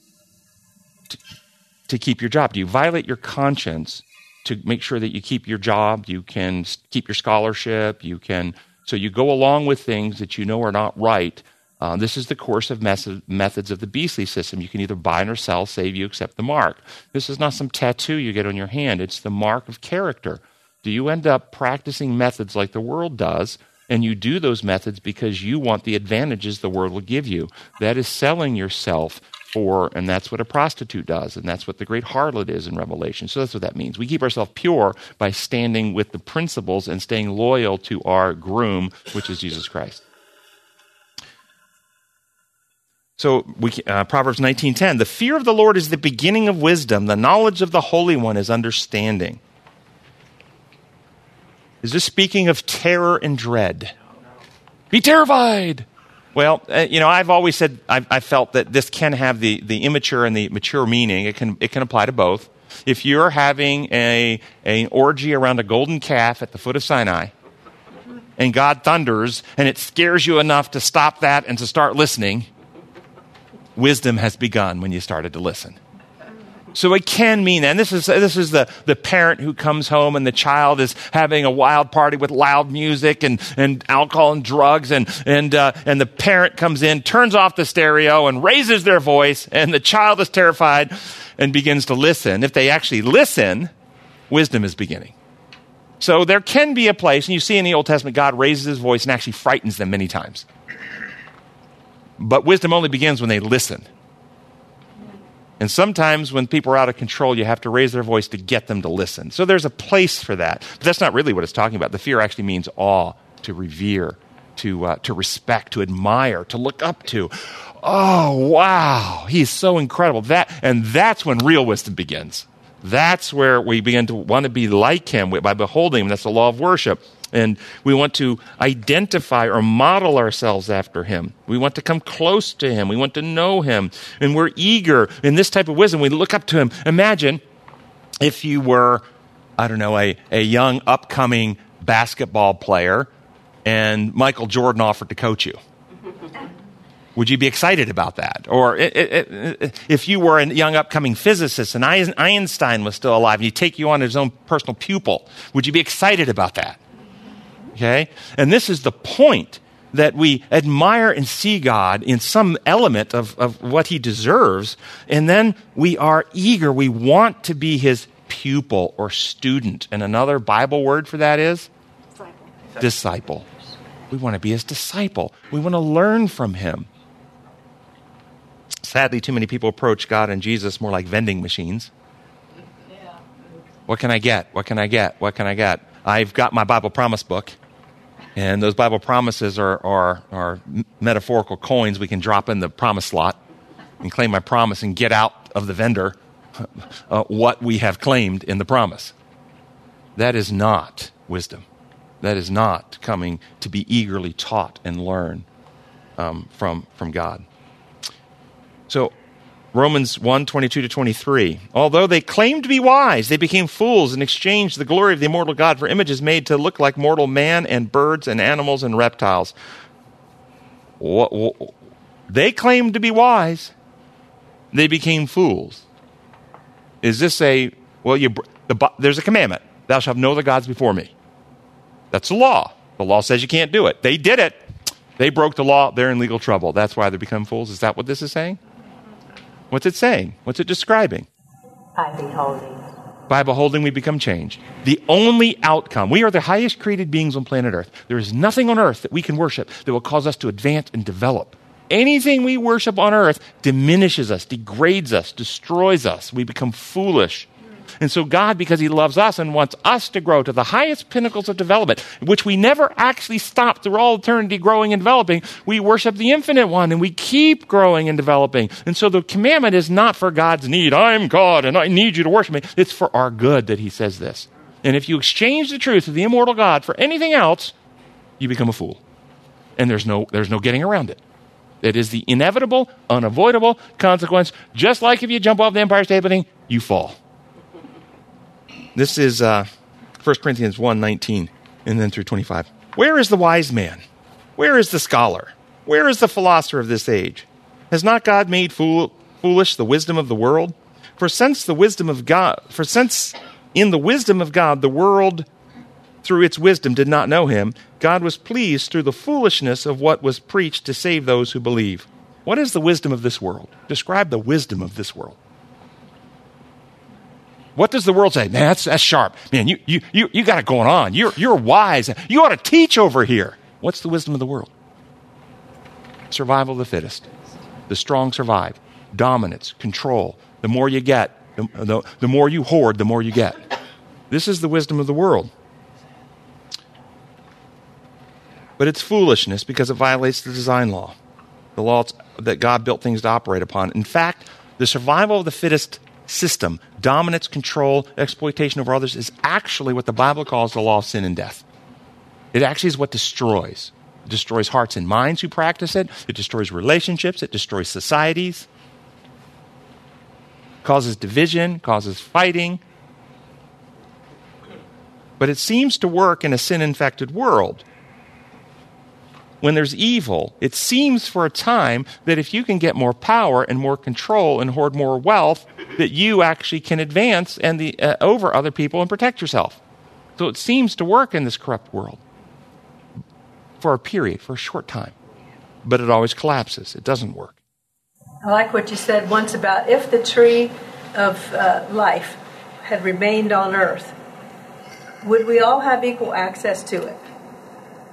to keep your job? Do you violate your conscience to make sure that you keep your job? You can keep your scholarship. You can, so you go along with things that you know are not right. Uh, this is the course of method, methods of the beastly system. You can either buy or sell, save you accept the mark. This is not some tattoo you get on your hand. It's the mark of character. Do you end up practicing methods like the world does? And you do those methods because you want the advantages the world will give you. That is selling yourself for, and that's what a prostitute does, and that's what the great harlot is in Revelation. So that's what that means. We keep ourselves pure by standing with the principles and staying loyal to our groom, which is Jesus Christ. So we, uh, Proverbs 19:10, the fear of the Lord is the beginning of wisdom. The knowledge of the Holy One is understanding. Is this speaking of terror and dread? Be terrified. Well, uh, you know, I've always said I've, I felt that this can have the, the immature and the mature meaning. It can it can apply to both. If you're having a an orgy around a golden calf at the foot of Sinai, and God thunders, and it scares you enough to stop that and to start listening, wisdom has begun when you started to listen. So it can mean that. And this is, this is the, the parent who comes home and the child is having a wild party with loud music and, and alcohol and drugs. And, and, uh, and the parent comes in, turns off the stereo and raises their voice. And the child is terrified and begins to listen. If they actually listen, wisdom is beginning. So there can be a place, and you see in the Old Testament, God raises his voice and actually frightens them many times. But wisdom only begins when they listen. And sometimes when people are out of control, you have to raise their voice to get them to listen. So there's a place for that. But that's not really what it's talking about. The fear actually means awe, to revere, to, uh, to respect, to admire, to look up to. Oh, wow, he's so incredible. That, and that's when real wisdom begins. That's where we begin to want to be like him by beholding him. That's the law of worship. And we want to identify or model ourselves after him. We want to come close to him. We want to know him. And we're eager in this type of wisdom. We look up to him. Imagine if you were, I don't know, a, a young upcoming basketball player and Michael Jordan offered to coach you. Would you be excited about that? Or i- i- i- if you were a young upcoming physicist and Einstein was still alive and he'd take you on as his own personal pupil, would you be excited about that? Okay? And this is the point that we admire and see God in some element of, of what he deserves, and then we are eager, we want to be his pupil or student. And another Bible word for that is disciple. We want to be his disciple. We want to learn from him. Sadly, too many people approach God and Jesus more like vending machines. What can I get? What can I get? What can I get? I've got my Bible promise book, and those Bible promises are, are, are metaphorical coins we can drop in the promise slot and claim my promise and get out of the vendor uh, what we have claimed in the promise. That is not wisdom. That is not coming to be eagerly taught and learn um, from, from God. So, Romans 1 22 to 23. Although they claimed to be wise, they became fools and exchanged the glory of the immortal God for images made to look like mortal man and birds and animals and reptiles. What, what, they claimed to be wise, they became fools. Is this a, well, you, the, there's a commandment Thou shalt have no other gods before me. That's the law. The law says you can't do it. They did it. They broke the law. They're in legal trouble. That's why they become fools. Is that what this is saying? What's it saying? What's it describing? By beholding. By beholding, we become changed. The only outcome, we are the highest created beings on planet Earth. There is nothing on earth that we can worship that will cause us to advance and develop. Anything we worship on earth diminishes us, degrades us, destroys us. We become foolish. And so God, because he loves us and wants us to grow to the highest pinnacles of development, which we never actually stop through all eternity growing and developing, we worship the infinite one and we keep growing and developing. And so the commandment is not for God's need. I'm God and I need you to worship me. It's for our good that he says this. And if you exchange the truth of the immortal God for anything else, you become a fool. And there's no, there's no getting around it. It is the inevitable, unavoidable consequence. Just like if you jump off the Empire State Building, you fall. This is uh, 1 Corinthians 1 19 and then through 25. Where is the wise man? Where is the scholar? Where is the philosopher of this age? Has not God made fool, foolish the wisdom of the world? For since the wisdom of God, for since in the wisdom of God the world through its wisdom did not know him, God was pleased through the foolishness of what was preached to save those who believe. What is the wisdom of this world? Describe the wisdom of this world. What does the world say? Man, that's, that's sharp. Man, you, you, you, you got it going on. You're, you're wise. You ought to teach over here. What's the wisdom of the world? Survival of the fittest. The strong survive. Dominance, control. The more you get, the, the, the more you hoard, the more you get. This is the wisdom of the world. But it's foolishness because it violates the design law, the law that God built things to operate upon. In fact, the survival of the fittest system, dominance, control, exploitation over others, is actually what the Bible calls the law of sin and death. It actually is what destroys. It destroys hearts and minds who practice it, it destroys relationships, it destroys societies, causes division, causes fighting. But it seems to work in a sin infected world when there's evil, it seems for a time that if you can get more power and more control and hoard more wealth, that you actually can advance and the, uh, over other people and protect yourself. So it seems to work in this corrupt world for a period, for a short time. But it always collapses. It doesn't work. I like what you said once about if the tree of uh, life had remained on earth, would we all have equal access to it?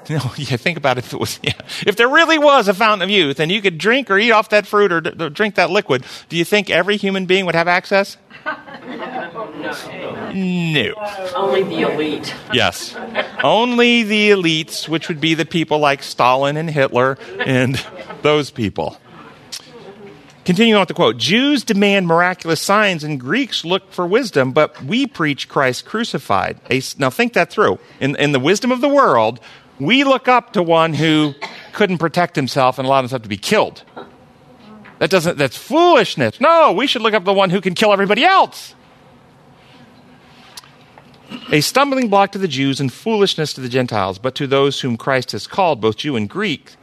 You know, yeah, think about if it was, yeah, if there really was a fountain of youth and you could drink or eat off that fruit or d- drink that liquid, do you think every human being would have access? No. Only the elite. Yes. Only the elites, which would be the people like Stalin and Hitler and those people. Continuing on with the quote Jews demand miraculous signs and Greeks look for wisdom, but we preach Christ crucified. Now think that through. In, in the wisdom of the world, we look up to one who couldn't protect himself and allowed himself to be killed. That doesn't, that's foolishness. No, we should look up to the one who can kill everybody else. A stumbling block to the Jews and foolishness to the Gentiles, but to those whom Christ has called, both Jew and Greek,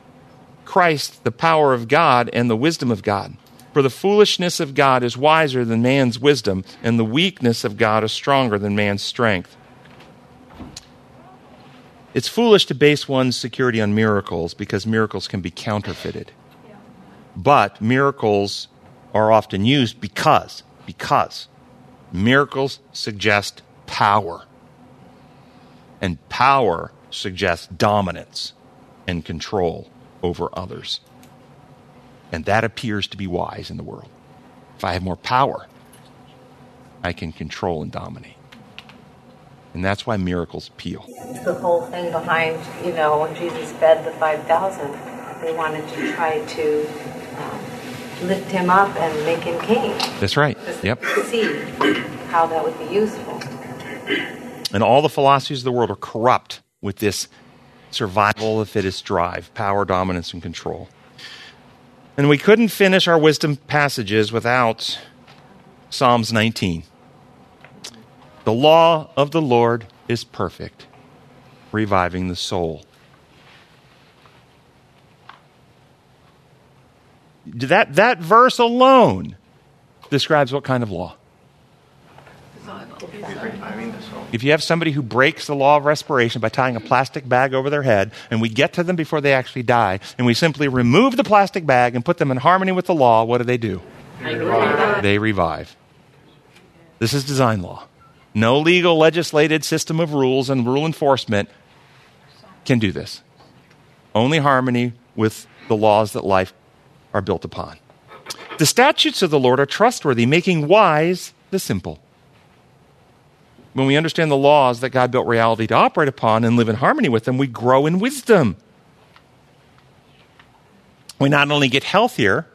Christ, the power of God and the wisdom of God. For the foolishness of God is wiser than man's wisdom, and the weakness of God is stronger than man's strength. It's foolish to base one's security on miracles because miracles can be counterfeited. But miracles are often used because, because miracles suggest power. And power suggests dominance and control over others. And that appears to be wise in the world. If I have more power, I can control and dominate. And that's why miracles appeal. The whole thing behind, you know, when Jesus fed the 5,000, they wanted to try to um, lift him up and make him king. That's right. Just Yep. See how that would be useful. And all the philosophies of the world are corrupt with this survival of the fittest drive, power, dominance, and control. And we couldn't finish our wisdom passages without Psalms 19. The law of the Lord is perfect, reviving the soul. That, that verse alone describes what kind of law? If you have somebody who breaks the law of respiration by tying a plastic bag over their head, and we get to them before they actually die, and we simply remove the plastic bag and put them in harmony with the law, what do they do? They revive. They revive. This is design law. No legal legislated system of rules and rule enforcement can do this. Only harmony with the laws that life are built upon. The statutes of the Lord are trustworthy, making wise the simple. When we understand the laws that God built reality to operate upon and live in harmony with them, we grow in wisdom. We not only get healthier,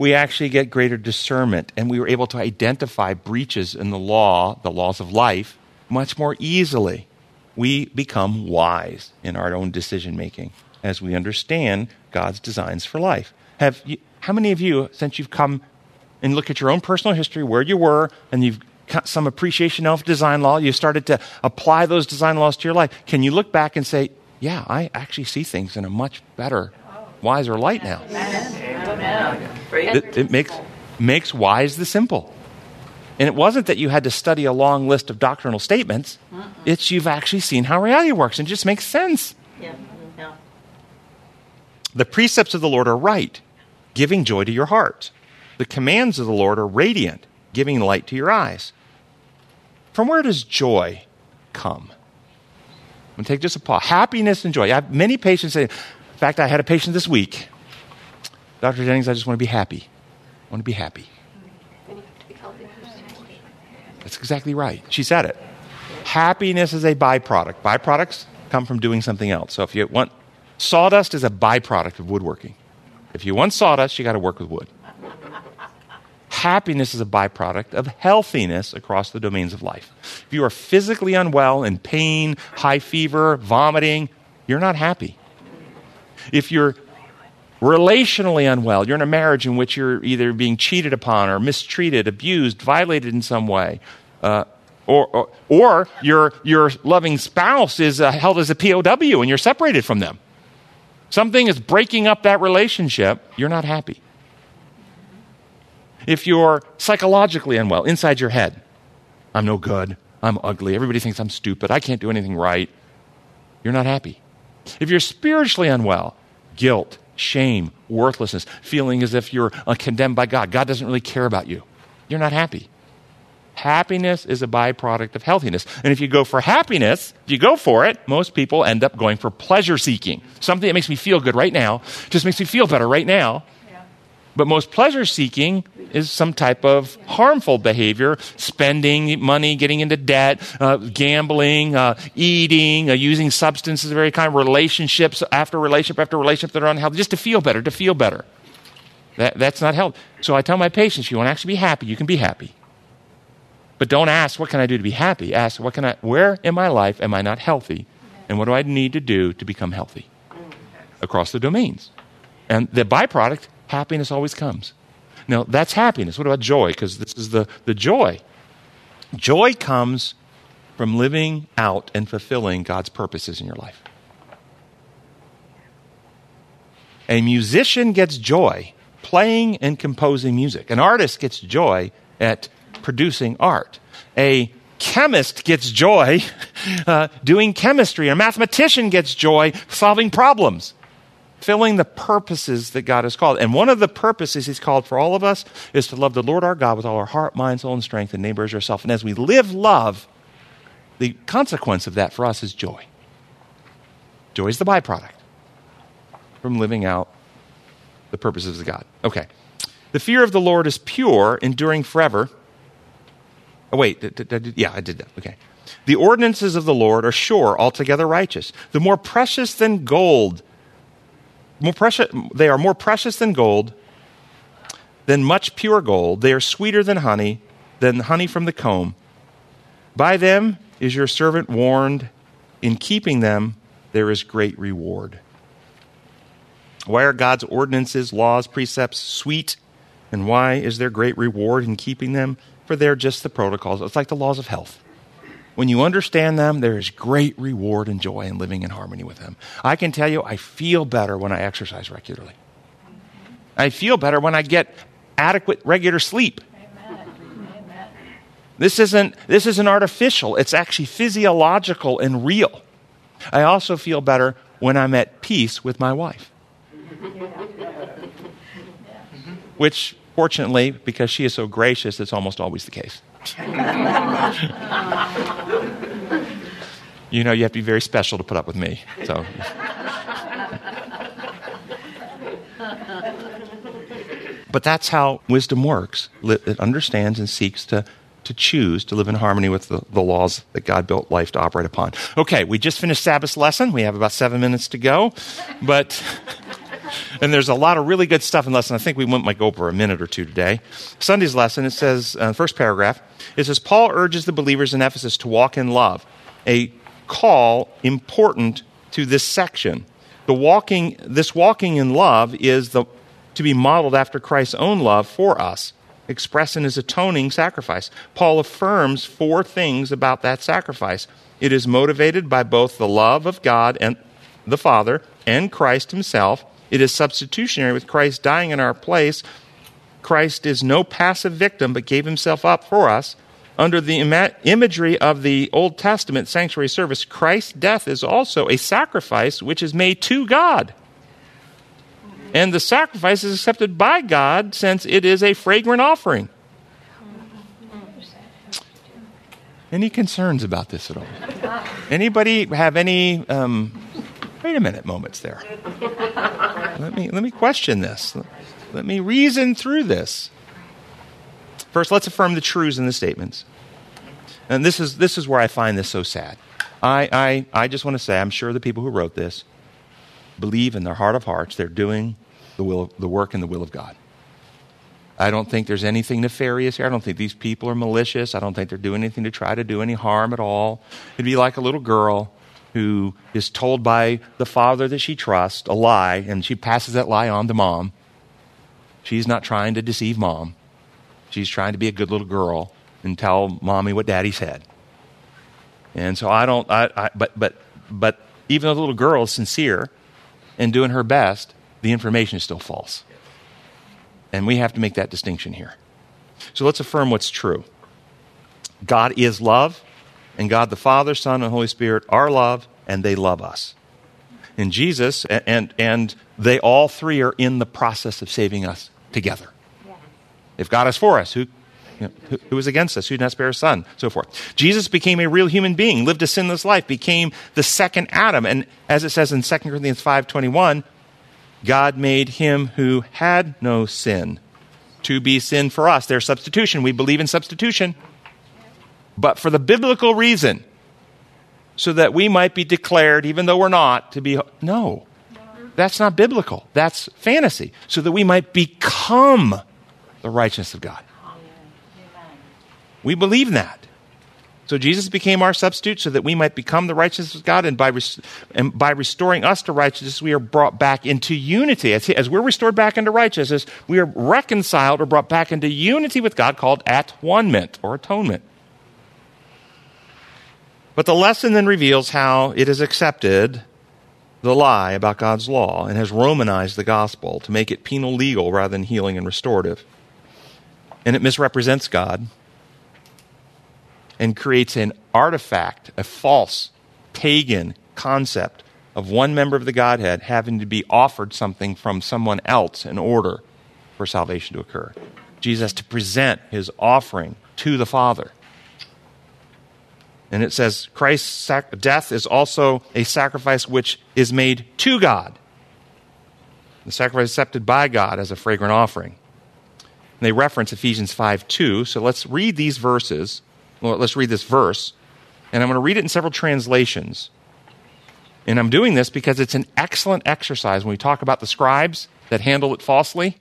we actually get greater discernment and we were able to identify breaches in the law, the laws of life, much more easily. We become wise in our own decision making as we understand God's designs for life. Have you, how many of you, since you've come and look at your own personal history, where you were, and you've got some appreciation of design law, you started to apply those design laws to your life, can you look back and say, yeah, I actually see things in a much better, wiser light now? It, it makes, makes wise the simple. And it wasn't that you had to study a long list of doctrinal statements. It's you've actually seen how reality works and it just makes sense. Yeah. Yeah. The precepts of the Lord are right, giving joy to your heart. The commands of the Lord are radiant, giving light to your eyes. From where does joy come? I'm going to take just a pause. Happiness and joy. I have many patients say, in fact, I had a patient this week. Dr. Jennings, I just want to be happy. I want to be happy. That's exactly right. She said it. Happiness is a byproduct. Byproducts come from doing something else. So if you want sawdust is a byproduct of woodworking. If you want sawdust, you got to work with wood. Happiness is a byproduct of healthiness across the domains of life. If you are physically unwell, in pain, high fever, vomiting, you're not happy. If you're relationally unwell, you're in a marriage in which you're either being cheated upon or mistreated, abused, violated in some way, uh, or, or, or, your, your loving spouse is uh, held as a POW and you're separated from them. Something is breaking up that relationship, you're not happy. If you're psychologically unwell, inside your head, I'm no good, I'm ugly, everybody thinks I'm stupid, I can't do anything right, you're not happy. If you're spiritually unwell, guilt, shame, worthlessness, feeling as if you're uh, condemned by God, God doesn't really care about you, you're not happy. Happiness is a byproduct of healthiness. And if you go for happiness, if you go for it, most people end up going for pleasure seeking. Something that makes me feel good right now, just makes me feel better right now. But most pleasure seeking is some type of harmful behavior spending money, getting into debt, uh, gambling, uh, eating, uh, using substances of very kind, relationships after relationship after relationship that are unhealthy, just to feel better, to feel better. That, that's not healthy. So I tell my patients, you want to actually be happy, you can be happy. But don't ask, what can I do to be happy? Ask, what can I, where in my life am I not healthy? And what do I need to do to become healthy? Across the domains. And the byproduct, happiness always comes. Now, that's happiness. What about joy? Because this is the, the joy. Joy comes from living out and fulfilling God's purposes in your life. A musician gets joy playing and composing music. An artist gets joy at producing art. A chemist gets joy uh, doing chemistry. A mathematician gets joy solving problems, filling the purposes that God has called. And one of the purposes He's called for all of us is to love the Lord our God with all our heart, mind, soul, and strength, and neighbor as yourself. And as we live love, the consequence of that for us is joy. Joy is the byproduct from living out the purposes of God. Okay. The fear of the Lord is pure, enduring forever. Oh, wait. Did, did, did, yeah, I did that. Okay. The ordinances of the Lord are sure, altogether righteous. The more precious than gold, more precious, they are more precious than gold, than much pure gold. They are sweeter than honey, than honey from the comb. By them is your servant warned. In keeping them, there is great reward. Why are God's ordinances, laws, precepts sweet? And why is there great reward in keeping them? For they're just the protocols. It's like the laws of health. When you understand them, there is great reward and joy in living in harmony with them. I can tell you, I feel better when I exercise regularly. I feel better when I get adequate, regular sleep. This isn't, this isn't artificial, it's actually physiological and real. I also feel better when I'm at peace with my wife. Which, fortunately, because she is so gracious, it's almost always the case. you know, you have to be very special to put up with me. So. but that's how wisdom works. It understands and seeks to to choose to live in harmony with the, the laws that God built life to operate upon. Okay, we just finished Sabbath's lesson. We have about seven minutes to go. But, and there's a lot of really good stuff in lesson. I think we went go over a minute or two today. Sunday's lesson, it says, uh, first paragraph, it says, Paul urges the believers in Ephesus to walk in love, a call important to this section. The walking, this walking in love is the, to be modeled after Christ's own love for us expressed in his atoning sacrifice. Paul affirms four things about that sacrifice. It is motivated by both the love of God and the Father and Christ himself. It is substitutionary with Christ dying in our place. Christ is no passive victim, but gave himself up for us. Under the ima- imagery of the Old Testament sanctuary service, Christ's death is also a sacrifice which is made to God. And the sacrifice is accepted by God since it is a fragrant offering. Any concerns about this at all? Anybody have any um, wait a minute moments there? Let me let me question this. Let me reason through this. First, let's affirm the truths in the statements. And this is this is where I find this so sad. I I, I just want to say I'm sure the people who wrote this believe in their heart of hearts they're doing the, will of, the work and the will of God. I don't think there's anything nefarious here. I don't think these people are malicious. I don't think they're doing anything to try to do any harm at all. It'd be like a little girl who is told by the father that she trusts a lie, and she passes that lie on to mom. She's not trying to deceive mom. She's trying to be a good little girl and tell mommy what daddy said. And so I don't, I, I, but, but, but even though the little girl is sincere and doing her best, the information is still false. And we have to make that distinction here. So let's affirm what's true. God is love, and God the Father, Son, and Holy Spirit are love, and they love us. And Jesus, and, and, and they all three are in the process of saving us together. If God is for us, who, you know, who, who is against us? Who does not spare his son? So forth. Jesus became a real human being, lived a sinless life, became the second Adam. And as it says in 2 Corinthians 5.21, God made him who had no sin to be sin for us. There's substitution. We believe in substitution. But for the biblical reason, so that we might be declared, even though we're not, to be. No. That's not biblical. That's fantasy. So that we might become the righteousness of God. We believe that. So Jesus became our substitute so that we might become the righteousness of God, and by, res- and by restoring us to righteousness, we are brought back into unity. As, as we're restored back into righteousness, we are reconciled or brought back into unity with God called at one-ment or atonement. But the lesson then reveals how it has accepted the lie about God's law and has Romanized the gospel to make it penal legal rather than healing and restorative. And it misrepresents God and creates an artifact, a false pagan concept of one member of the Godhead having to be offered something from someone else in order for salvation to occur. Jesus to present his offering to the Father. And it says Christ's sac- death is also a sacrifice which is made to God. The sacrifice accepted by God as a fragrant offering. And they reference Ephesians 5 2. So let's read these verses well, let's read this verse. And I'm going to read it in several translations. And I'm doing this because it's an excellent exercise when we talk about the scribes that handle it falsely.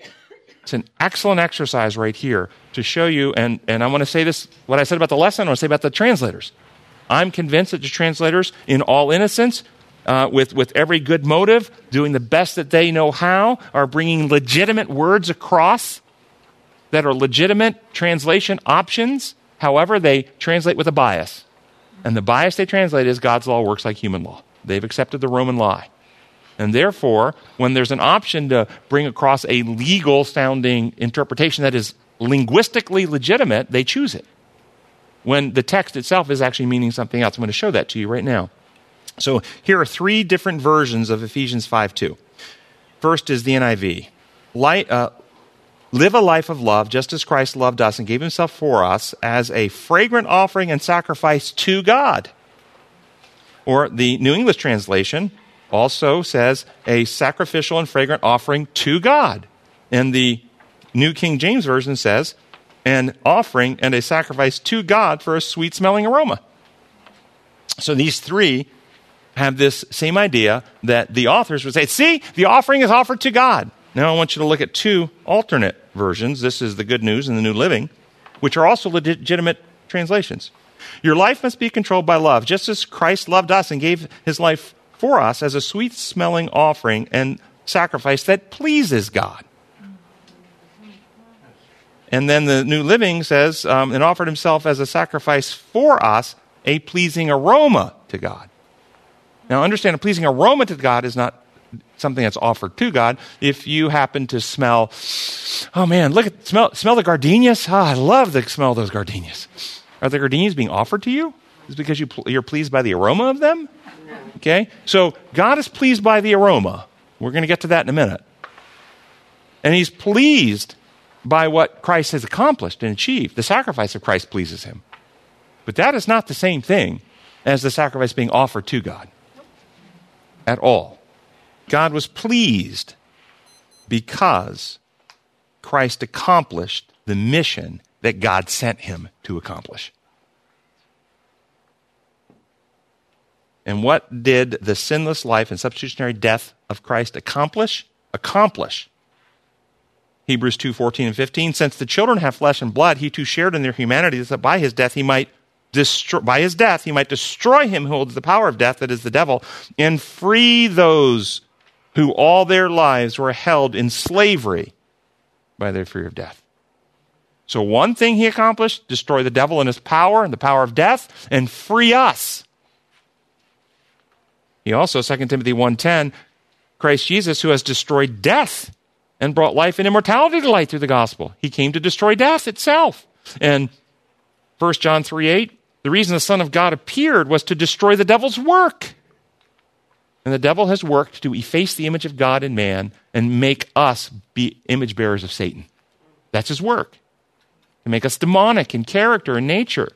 It's an excellent exercise right here to show you, and, and I want to say this, what I said about the lesson, I want to say about the translators. I'm convinced that the translators, in all innocence, uh, with, with every good motive, doing the best that they know how, are bringing legitimate words across that are legitimate translation options However, they translate with a bias. And the bias they translate is God's law works like human law. They've accepted the Roman lie. And therefore, when there's an option to bring across a legal sounding interpretation that is linguistically legitimate, they choose it. When the text itself is actually meaning something else. I'm going to show that to you right now. So here are three different versions of Ephesians 5 2. First is the NIV. Light, uh, Live a life of love just as Christ loved us and gave himself for us as a fragrant offering and sacrifice to God. Or the New English translation also says a sacrificial and fragrant offering to God. And the New King James Version says an offering and a sacrifice to God for a sweet smelling aroma. So these three have this same idea that the authors would say, see, the offering is offered to God. Now I want you to look at two alternate versions. This is the Good News and the New Living, which are also legitimate translations. Your life must be controlled by love, just as Christ loved us and gave his life for us as a sweet smelling offering and sacrifice that pleases God. And then the New Living says, um, and offered himself as a sacrifice for us, a pleasing aroma to God. Now, understand a pleasing aroma to God is not something that's offered to God. If you happen to smell, oh man, look at smell smell the gardenias. Oh, I love the smell of those gardenias. Are the gardenias being offered to you? Is because you you're pleased by the aroma of them? Okay, so God is pleased by the aroma. We're going to get to that in a minute, and He's pleased by what Christ has accomplished and achieved. The sacrifice of Christ pleases Him, but that is not the same thing as the sacrifice being offered to God at all. God was pleased because Christ accomplished the mission that God sent him to accomplish. And what did the sinless life and substitutionary death of Christ accomplish? Accomplish. Hebrews 2 14 and 15. Since the children have flesh and blood, he too shared in their humanity, that by his death he might destroy, by his death he might destroy him who holds the power of death, that is the devil, and free those who all their lives were held in slavery by their fear of death. So, one thing he accomplished destroy the devil and his power and the power of death and free us. He also, 2 Timothy 1.10, Christ Jesus, who has destroyed death and brought life and immortality to light through the gospel. He came to destroy death itself. And 1 John 3 8, the reason the Son of God appeared was to destroy the devil's work. And the devil has worked to efface the image of God in man and make us be image bearers of Satan. That's his work. To make us demonic in character and nature.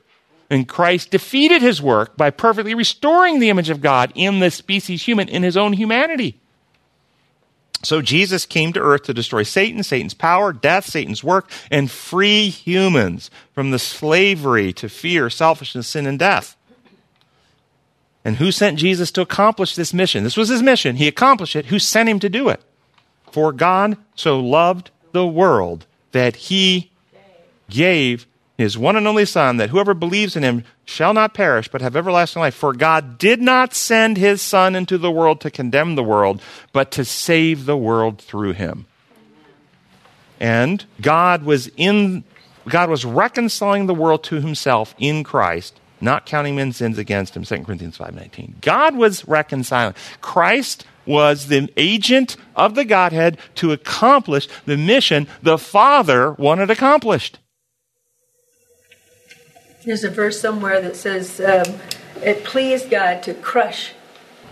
And Christ defeated his work by perfectly restoring the image of God in the species human in his own humanity. So Jesus came to earth to destroy Satan, Satan's power, death, Satan's work, and free humans from the slavery to fear, selfishness, sin, and death. And who sent Jesus to accomplish this mission? This was his mission. He accomplished it. Who sent him to do it? For God so loved the world that he gave his one and only Son, that whoever believes in him shall not perish, but have everlasting life. For God did not send his Son into the world to condemn the world, but to save the world through him. And God was in God was reconciling the world to himself in Christ not counting men's sins against him 2 corinthians 5.19 god was reconciling christ was the agent of the godhead to accomplish the mission the father wanted accomplished There's a verse somewhere that says um, it pleased God to crush.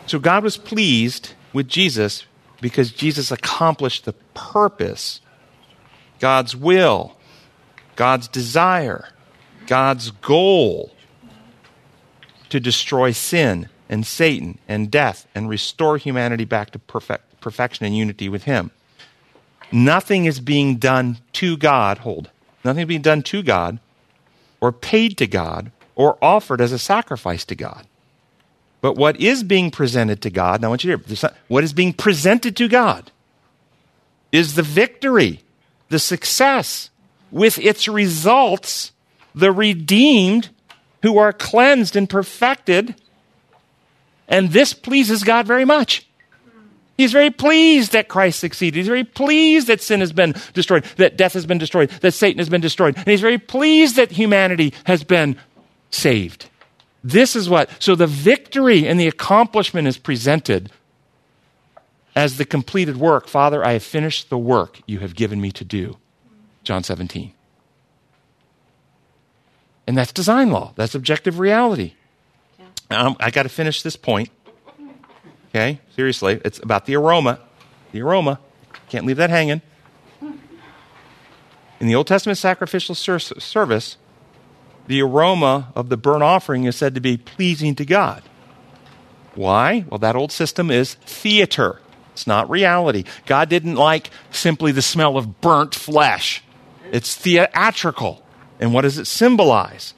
so god was pleased with jesus because jesus accomplished the purpose god's will god's desire god's goal to destroy sin and Satan and death and restore humanity back to perfect, perfection and unity with Him. Nothing is being done to God, hold, nothing is being done to God or paid to God or offered as a sacrifice to God. But what is being presented to God, now I want you to hear, what is being presented to God is the victory, the success, with its results, the redeemed who are cleansed and perfected. And this pleases God very much. He's very pleased that Christ succeeded. He's very pleased that sin has been destroyed, that death has been destroyed, that Satan has been destroyed. And he's very pleased that humanity has been saved. This is what, so the victory and the accomplishment is presented as the completed work. Father, I have finished the work you have given me to do. John 17. And that's design law, that's objective reality. Um, I got to finish this point. Okay, seriously, it's about the aroma. The aroma. Can't leave that hanging. In the Old Testament sacrificial ser- service, the aroma of the burnt offering is said to be pleasing to God. Why? Well, that old system is theater. It's not reality. God didn't like simply the smell of burnt flesh. It's theatrical. And what does it symbolize?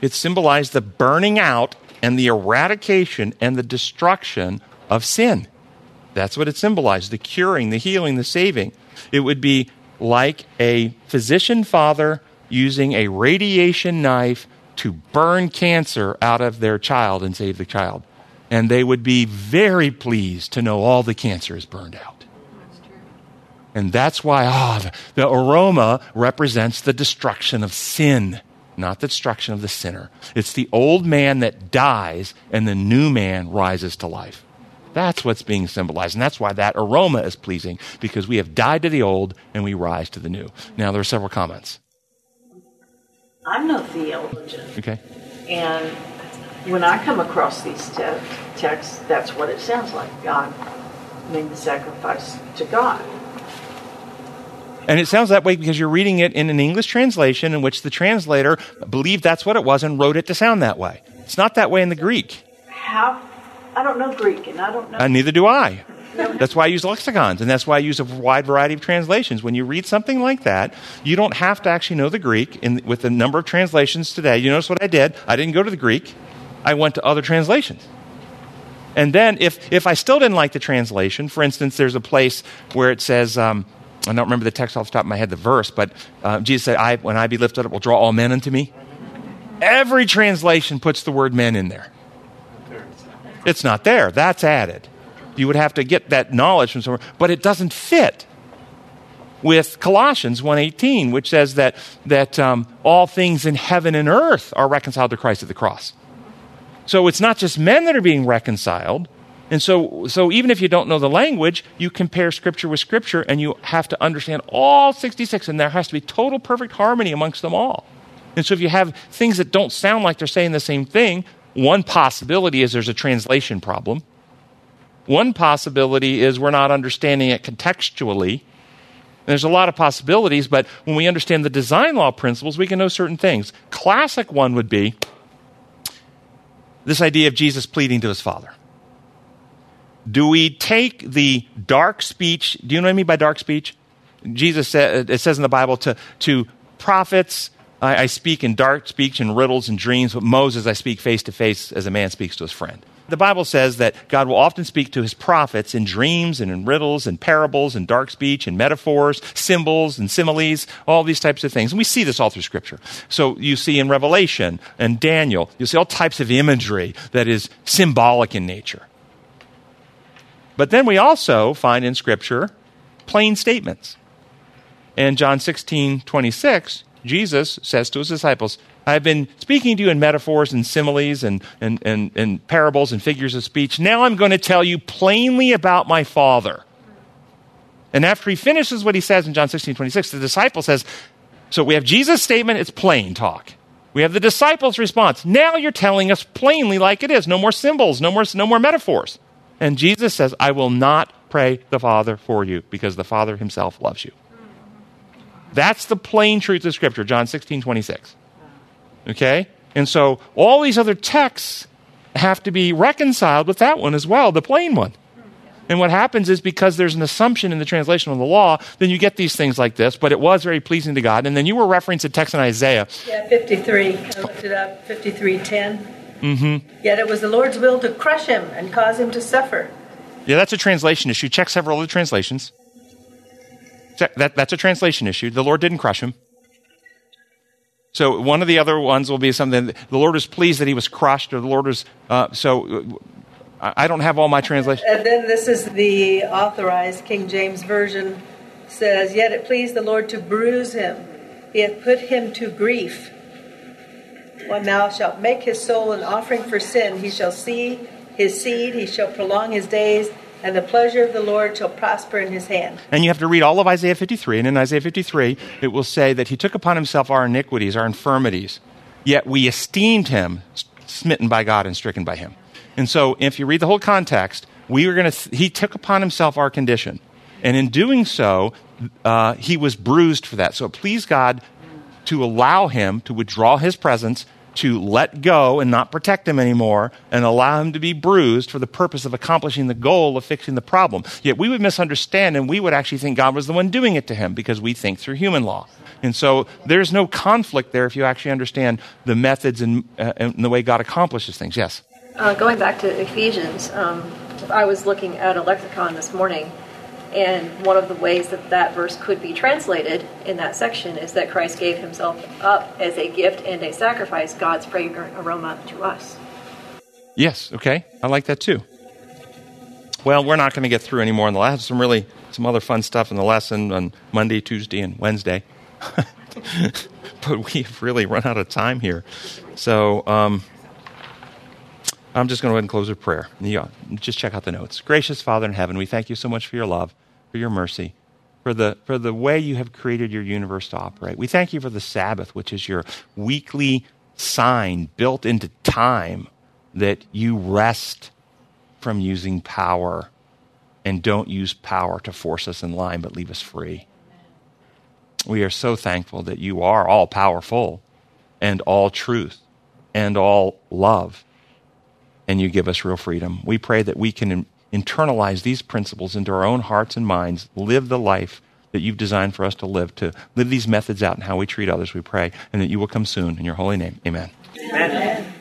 It symbolized the burning out and the eradication and the destruction of sin. That's what it symbolized the curing, the healing, the saving. It would be like a physician father using a radiation knife to burn cancer out of their child and save the child. And they would be very pleased to know all the cancer is burned out. And that's why ah, the, the aroma represents the destruction of sin, not the destruction of the sinner. It's the old man that dies and the new man rises to life. That's what's being symbolized. And that's why that aroma is pleasing, because we have died to the old and we rise to the new. Now, there are several comments. I'm no theologian. Okay. And when I come across these te- texts, that's what it sounds like. God made the sacrifice to God. And it sounds that way because you're reading it in an English translation in which the translator believed that's what it was and wrote it to sound that way. It's not that way in the Greek. How? I don't know Greek, and I don't know. And neither do I. That's why I use lexicons, and that's why I use a wide variety of translations. When you read something like that, you don't have to actually know the Greek. In, with the number of translations today, you notice what I did? I didn't go to the Greek. I went to other translations. And then, if, if I still didn't like the translation, for instance, there's a place where it says, um, I don't remember the text off the top of my head, the verse, but uh, Jesus said, I, When I be lifted up, will draw all men unto me. Every translation puts the word men in there. It's not there. That's added. You would have to get that knowledge from somewhere, but it doesn't fit with Colossians 1.18, which says that, that um, all things in heaven and earth are reconciled to Christ at the cross. So it's not just men that are being reconciled. And so, so even if you don't know the language, you compare scripture with scripture and you have to understand all 66, and there has to be total perfect harmony amongst them all. And so if you have things that don't sound like they're saying the same thing, one possibility is there's a translation problem. One possibility is we're not understanding it contextually. There's a lot of possibilities, but when we understand the design law principles, we can know certain things. Classic one would be this idea of Jesus pleading to his Father. Do we take the dark speech? Do you know what I mean by dark speech? Jesus said, it says in the Bible to, to prophets, I, I speak in dark speech and riddles and dreams, but Moses I speak face to face as a man speaks to his friend. The Bible says that God will often speak to his prophets in dreams and in riddles and parables and dark speech and metaphors, symbols and similes, all these types of things. And we see this all through Scripture. So you see in Revelation and Daniel, you see all types of imagery that is symbolic in nature. But then we also find in Scripture plain statements. In John 16, 26, Jesus says to his disciples, I've been speaking to you in metaphors and similes and, and, and, and parables and figures of speech. Now I'm going to tell you plainly about my Father. And after he finishes what he says in John 16, 26, the disciple says, So we have Jesus' statement, it's plain talk. We have the disciples' response. Now you're telling us plainly like it is. No more symbols, no more, no more metaphors. And Jesus says, I will not pray the Father for you because the Father himself loves you. That's the plain truth of Scripture, John 16, 26. Okay? And so all these other texts have to be reconciled with that one as well, the plain one. And what happens is because there's an assumption in the translation of the law, then you get these things like this, but it was very pleasing to God. And then you were referencing a text in Isaiah. Yeah, 53. I looked it up, 5310. Mm-hmm. Yet it was the Lord's will to crush him and cause him to suffer. Yeah, that's a translation issue. Check several other translations. That, that's a translation issue. The Lord didn't crush him. So one of the other ones will be something the Lord was pleased that he was crushed, or the Lord was. Uh, so I don't have all my translations. And then this is the authorized King James Version says, Yet it pleased the Lord to bruise him, he hath put him to grief. When thou shalt make his soul an offering for sin, he shall see his seed, he shall prolong his days, and the pleasure of the Lord shall prosper in his hand. And you have to read all of Isaiah 53. And in Isaiah 53, it will say that he took upon himself our iniquities, our infirmities, yet we esteemed him smitten by God and stricken by him. And so if you read the whole context, we were going to, he took upon himself our condition. And in doing so, uh, he was bruised for that. So it pleased God to allow him to withdraw his presence to let go and not protect him anymore and allow him to be bruised for the purpose of accomplishing the goal of fixing the problem. Yet we would misunderstand and we would actually think God was the one doing it to him because we think through human law. And so there's no conflict there if you actually understand the methods and, uh, and the way God accomplishes things. Yes? Uh, going back to Ephesians, um, I was looking at a lexicon this morning, and one of the ways that that verse could be translated in that section is that Christ gave himself up as a gift and a sacrifice, God's fragrant aroma to us. Yes, okay. I like that too. Well, we're not going to get through any more in the lesson. Some really some other fun stuff in the lesson on Monday, Tuesday, and Wednesday. but we've really run out of time here. So um, I'm just going to go ahead and close with prayer. You just check out the notes. Gracious Father in heaven, we thank you so much for your love, for your mercy, for the, for the way you have created your universe to operate. We thank you for the Sabbath, which is your weekly sign built into time that you rest from using power and don't use power to force us in line, but leave us free. We are so thankful that you are all powerful and all truth and all love, and you give us real freedom. We pray that we can internalize these principles into our own hearts and minds, live the life that you've designed for us to live, to live these methods out in how we treat others, we pray, and that you will come soon. In your holy name, amen. Amen.